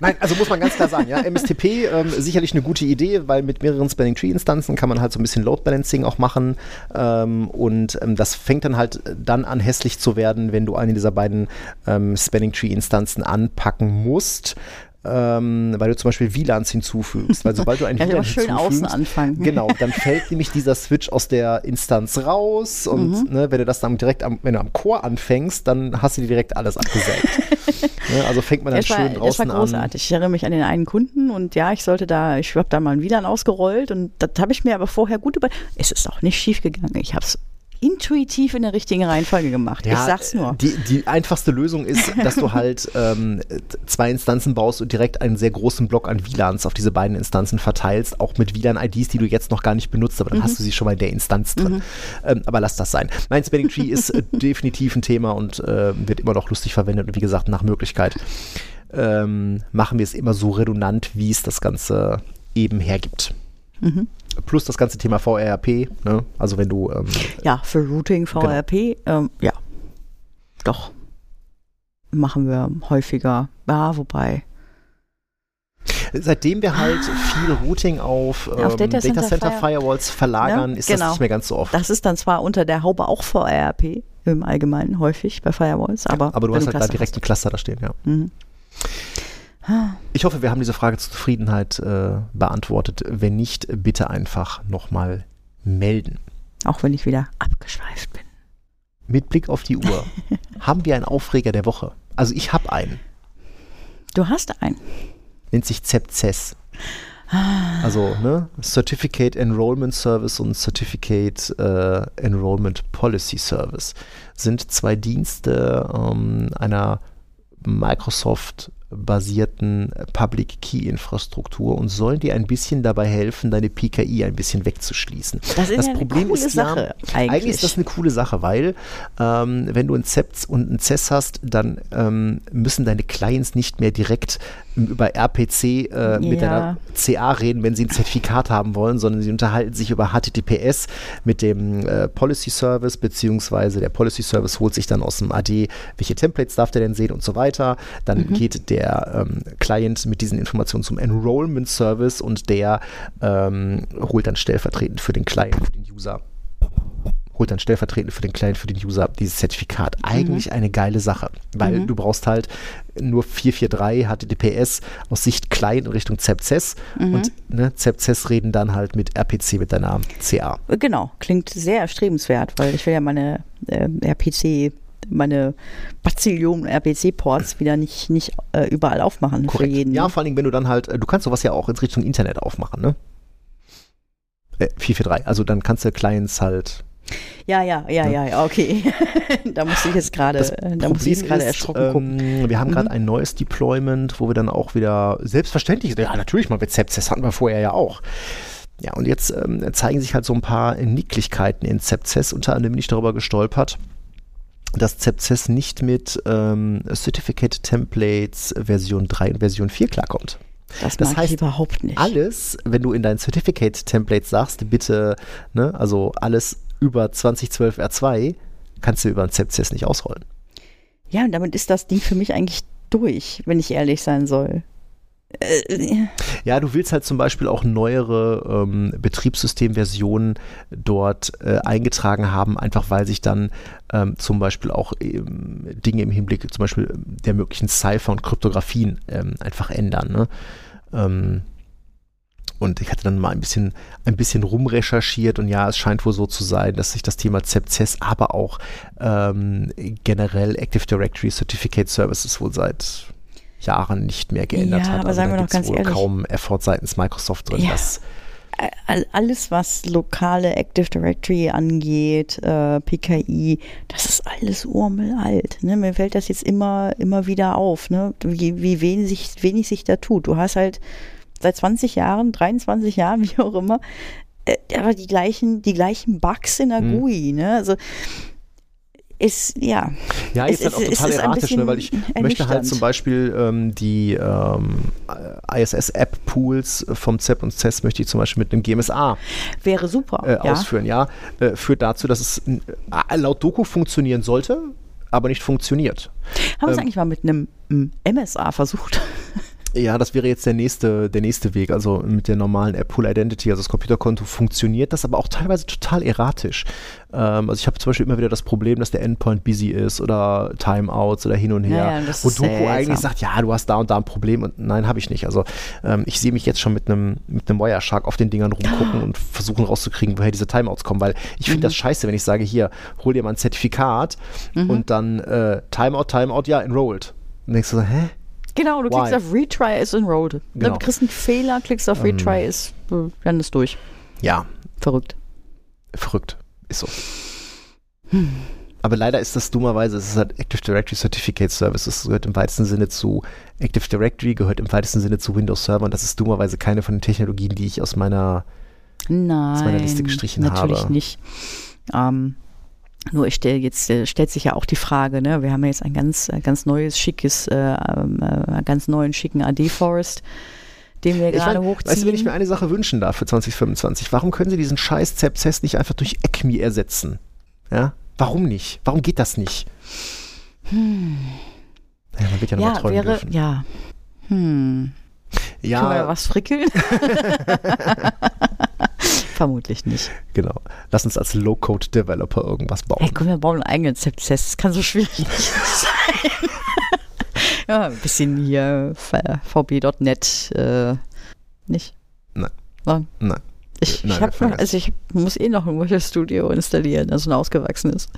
Nein, also muss man ganz klar sagen, ja, MSTP ähm, sicherlich eine gute Idee, weil mit mehreren Spanning Tree Instanzen kann man halt so ein bisschen Load Balancing auch machen ähm, und ähm, das fängt dann halt dann an hässlich zu werden, wenn du eine dieser beiden ähm, Spanning Tree Instanzen anpacken musst. Ähm, weil du zum Beispiel WLANs hinzufügst. Weil sobald du ein Ja, WLAN schön hinzufügst, außen anfangen. Genau, dann fällt nämlich dieser Switch aus der Instanz raus und Mhm. ne, wenn du das dann direkt am, wenn du am Core anfängst, dann hast du dir direkt alles abgesägt. ne, also fängt man dann war, schön war draußen an. großartig. Ich erinnere mich an den einen Kunden und ja, ich sollte da, ich habe da mal ein WLAN ausgerollt und das habe ich mir aber vorher gut über. Es ist auch nicht schief gegangen. Ich habe es intuitiv in der richtigen Reihenfolge gemacht. ich sag's nur. Die, die einfachste Lösung ist, dass du halt ähm, zwei Instanzen baust und direkt einen sehr großen Block an VLANs auf diese beiden Instanzen verteilst, auch mit WLAN-IDs, die du jetzt noch gar nicht benutzt, aber dann Mhm. hast du sie schon mal in der Instanz drin. Ähm, aber lass das sein. Mein Spanning Tree ist äh, definitiv ein Thema und äh, wird immer noch lustig verwendet und wie gesagt, nach Möglichkeit ähm, machen wir es immer so redundant, wie es das Ganze eben hergibt. Mhm. Plus das ganze Thema VRP, ne? also wenn du ähm, Ja, für Routing, VRP, ähm, ja. Doch. Machen wir häufiger. Ja, wobei. Seitdem wir halt viel Routing auf, ähm, Auf Data Center Fire- Firewalls verlagern, Ja, ist genau. das nicht mehr ganz so oft. Das ist dann zwar unter der Haube auch VRP im Allgemeinen häufig bei Firewalls, aber, Aber du hast halt da direkt einen Cluster da stehen, ja. Mhm. Ich hoffe, wir haben diese Frage zur Zufriedenheit äh, beantwortet. Wenn nicht, bitte einfach nochmal melden. Auch wenn ich wieder abgeschweift bin. Mit Blick auf die Uhr haben wir einen Aufreger der Woche. Also ich habe einen. Du hast einen. Nennt sich ZEPCES. Also, ne? Certificate Enrollment Service und Certificate äh, Enrollment Policy Service sind zwei Dienste ähm, einer Microsoft-basierten Public Key Infrastruktur und sollen dir ein bisschen dabei helfen, deine PKI ein bisschen wegzuschließen. Das ist das ja eine Problem coole ist Sache, ja, eigentlich. ist das eine coole Sache, weil ähm, wenn du ein CEPS und ein CES hast, dann ähm, müssen deine Clients nicht mehr direkt über RPC äh, mit Ja. deiner CA reden, wenn sie ein Zertifikat haben wollen, sondern sie unterhalten sich über HTTPS mit dem äh, Policy Service, beziehungsweise der Policy Service holt sich dann aus dem AD, welche Templates darf der denn sehen und so weiter. Dann geht der ähm, Client mit diesen Informationen zum Enrollment Service und der ähm, holt dann stellvertretend für den Client, für den User holt dann stellvertretend für den Client, für den User dieses Zertifikat. Eigentlich eine geile Sache, weil du brauchst halt nur 443 HTTPS aus Sicht Client in Richtung ZEPCES und ne, ZEPCES reden dann halt mit RPC, mit deiner CA. Genau, klingt sehr erstrebenswert, weil ich will ja meine äh, RPC, meine Bazillion RPC-Ports wieder nicht, nicht äh, überall aufmachen für jeden. Ja, ne? vor allen Dingen, wenn du dann halt, äh, du kannst sowas ja auch in Richtung Internet aufmachen, ne? Äh, 443, also dann kannst du Clients halt ja, ja, ja, ja, ja, okay. da musste ich jetzt gerade, äh, da musste ich jetzt gerade erschrocken gucken. ähm, Wir haben gerade Mhm. ein neues Deployment, wo wir dann auch wieder selbstverständlich, ja natürlich mal mit Sepsis hatten wir vorher ja auch. Ja, und jetzt ähm, zeigen sich halt so ein paar Nicklichkeiten in Sepsis. Unter anderem bin ich darüber gestolpert, dass Sepsis nicht mit ähm, Certificate Templates Version 3 und Version 4 klarkommt. Das, das heißt, überhaupt nicht. Alles, wenn du in dein Certificate Template sagst, bitte, ne, also alles über 2012 R2, kannst du über ein Sepsis nicht ausrollen. Ja, und damit ist das Ding für mich eigentlich durch, wenn ich ehrlich sein soll. Äh, Ja, du willst halt zum Beispiel auch neuere ähm, Betriebssystemversionen dort äh, eingetragen haben, einfach weil sich dann ähm, zum Beispiel auch ähm, Dinge im Hinblick zum Beispiel der möglichen Cipher und Kryptografien ähm, einfach ändern. Ne? Ähm, und ich hatte dann mal ein bisschen, ein bisschen rumrecherchiert und ja, es scheint wohl so zu sein, dass sich das Thema ZEPCES, aber auch ähm, generell Active Directory Certificate Services wohl seit Jahren nicht mehr geändert Ja, hat. aber Also seien da wir doch gibt's ganz wohl ehrlich. kaum Effort seitens Microsoft drin. Ja. Das, all- alles, was lokale Active Directory angeht, äh, PKI, das ist alles urmelalt. Ne? Mir fällt das jetzt immer, immer wieder auf, ne? wie, wie wenig, sich, wenig sich da tut. Du hast halt seit 20 Jahren, 23 Jahren, wie auch immer, äh, aber die gleichen, die gleichen Bugs in der Hm. GUI. Ne? Also ist, ja. ja, Es jetzt halt auch ist- total ist erratisch, ne, weil ich möchte halt zum Beispiel ähm, die ähm, ISS-App-Pools vom ZEP und CES möchte ich zum Beispiel mit einem GMSA Wäre super. äh, ja. ausführen, ja. Äh, führt dazu, dass es äh, laut Doku funktionieren sollte, aber nicht funktioniert. Haben wir es ähm, eigentlich mal mit einem MSA versucht? Ja, das wäre jetzt der nächste, der nächste Weg. Also mit der normalen App Pool Identity, also das Computerkonto funktioniert das, aber auch teilweise total erratisch. Ähm, also ich habe zum Beispiel immer wieder das Problem, dass der Endpoint busy ist oder Timeouts oder hin und her. Ja, ja, das wo Doku seltsam. eigentlich sagt, ja, du hast da und da ein Problem und nein, habe ich nicht. Also ähm, ich sehe mich jetzt schon mit einem mit einem Wireshark auf den Dingern rumgucken und versuchen rauszukriegen, woher diese Timeouts kommen, weil ich finde Mhm. das scheiße, wenn ich sage, hier, hol dir mal ein Zertifikat Mhm. und dann äh, Timeout, Timeout, ja, enrolled. Und denkst du so, hä? Genau, du klickst Why? auf Retry, ist enrolled. Genau. Du kriegst einen Fehler, klickst auf Retry, ist, äh, dann ist durch. Ja, Verrückt. verrückt. Ist so. Hm. Aber leider ist das dummerweise, es ist halt Active Directory Certificate Service, das gehört im weitesten Sinne zu Active Directory, gehört im weitesten Sinne zu Windows Server und das ist dummerweise keine von den Technologien, die ich aus meiner, Nein, aus meiner Liste gestrichen natürlich habe. Natürlich nicht. Ähm, nur ich stelle jetzt äh, stellt sich ja auch die Frage, ne? Wir haben ja jetzt ein ganz äh, ganz neues schickes, äh, äh, ganz neuen schicken AD Forest, den wir Ich gerade mein, hochziehen. Weißt du, wenn ich mir eine Sache wünschen darf für 2025, warum können sie diesen scheiß Zepzess nicht einfach durch ECMI ersetzen? Ja? Warum nicht? Warum geht das nicht? Hm. Naja, man wird ja ja, träumen wäre dürfen. ja. Hm. Können wir Ja, was frickeln? Vermutlich nicht. genau. Lass uns als Low-Code-Developer irgendwas bauen. Hey, komm, wir bauen einen eigenen Zeptest. Das kann so schwierig nicht sein. ja, ein bisschen hier vb.net. Äh, nicht? Nein. Nein. Nein. Ich, Nein, ich, hab, fangen also ich muss eh noch ein Visual Studio installieren, das ein ausgewachsenes.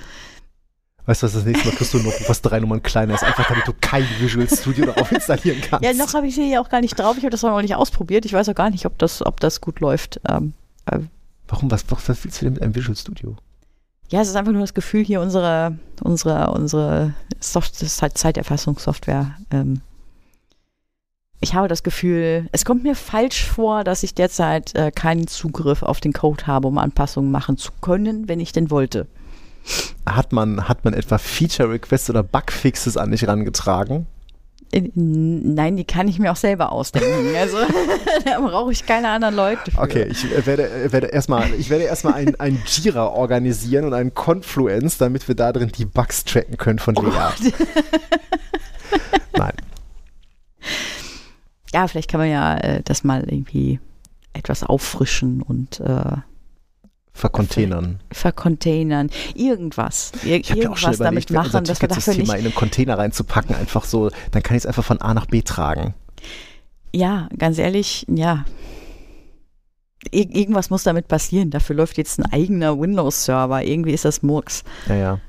Weißt du, was das nächste Mal kriegst du noch was drei Nummern kleiner ist, einfach damit du kein Visual Studio darauf installieren kannst. Ja, noch habe ich sie ja auch gar nicht drauf. Ich habe das auch noch nicht ausprobiert. Ich weiß auch gar nicht, ob das, ob das gut läuft. Ähm, äh, Warum? Was, was, was willst du denn mit einem Visual Studio? ja, es ist einfach nur das Gefühl hier unsere, unsere, unsere Soft Zeiterfassungssoftware. Ähm, ich habe das Gefühl, es kommt mir falsch vor, dass ich derzeit äh, keinen Zugriff auf den Code habe, um Anpassungen machen zu können, wenn ich denn wollte. Hat man, hat man etwa Feature-Requests oder Bugfixes an dich rangetragen? Äh, Nein, die kann ich mir auch selber ausdenken. Also da brauche ich keine anderen Leute für. Okay, ich äh, werde, äh, werde erstmal, ich werde erstmal ein, ein Jira organisieren und einen Confluence, damit wir da drin die Bugs tracken können von Lea. Nein. Ja, vielleicht kann man ja äh, das mal irgendwie etwas auffrischen und äh, Vercontainern. vercontainern. Irgendwas. Ir Ich ja irgendwas damit überlegt, wenn unser machen, dass wir dafür nicht. in einen Container reinzupacken, einfach so, dann kann ich es einfach von A nach B tragen. Ja, ganz ehrlich, ja. Ir irgendwas muss damit passieren. Dafür läuft jetzt ein eigener Windows-Server. Irgendwie ist das Murks. Ja, ja.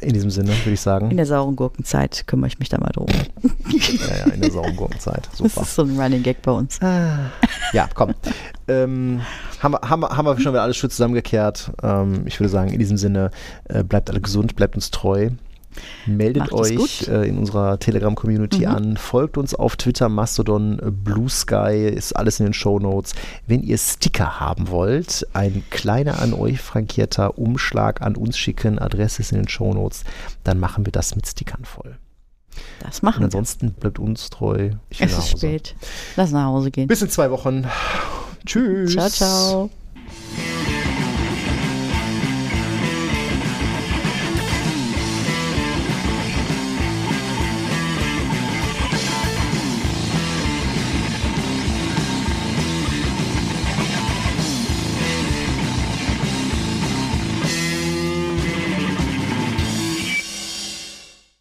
In diesem Sinne würde ich In sagen, der sauren Gurkenzeit kümmere ich mich da mal drum. ja, ja, in der sauren Gurkenzeit. Das Super. ist so ein Running Gag bei uns. Ja, komm. Ähm, haben, wir, haben, haben wir schon wieder alles schön zusammengekehrt. Ähm, ich würde sagen, in diesem Sinne, äh, bleibt alle gesund, bleibt uns treu. Meldet Macht euch äh, in unserer Telegram-Community Mhm. an, folgt uns auf Twitter, Mastodon, äh, Blue Sky, ist alles in den Show Notes. Wenn ihr Sticker haben wollt, ein kleiner an euch frankierter Umschlag an uns schicken, Adresse ist in den Show Notes, dann machen wir das mit Stickern voll. Das Und machen wir. ansonsten bleibt uns treu. Ich will Es ist spät. Lass nach Hause gehen. Bis in zwei Wochen. Tschüss. Ciao, ciao.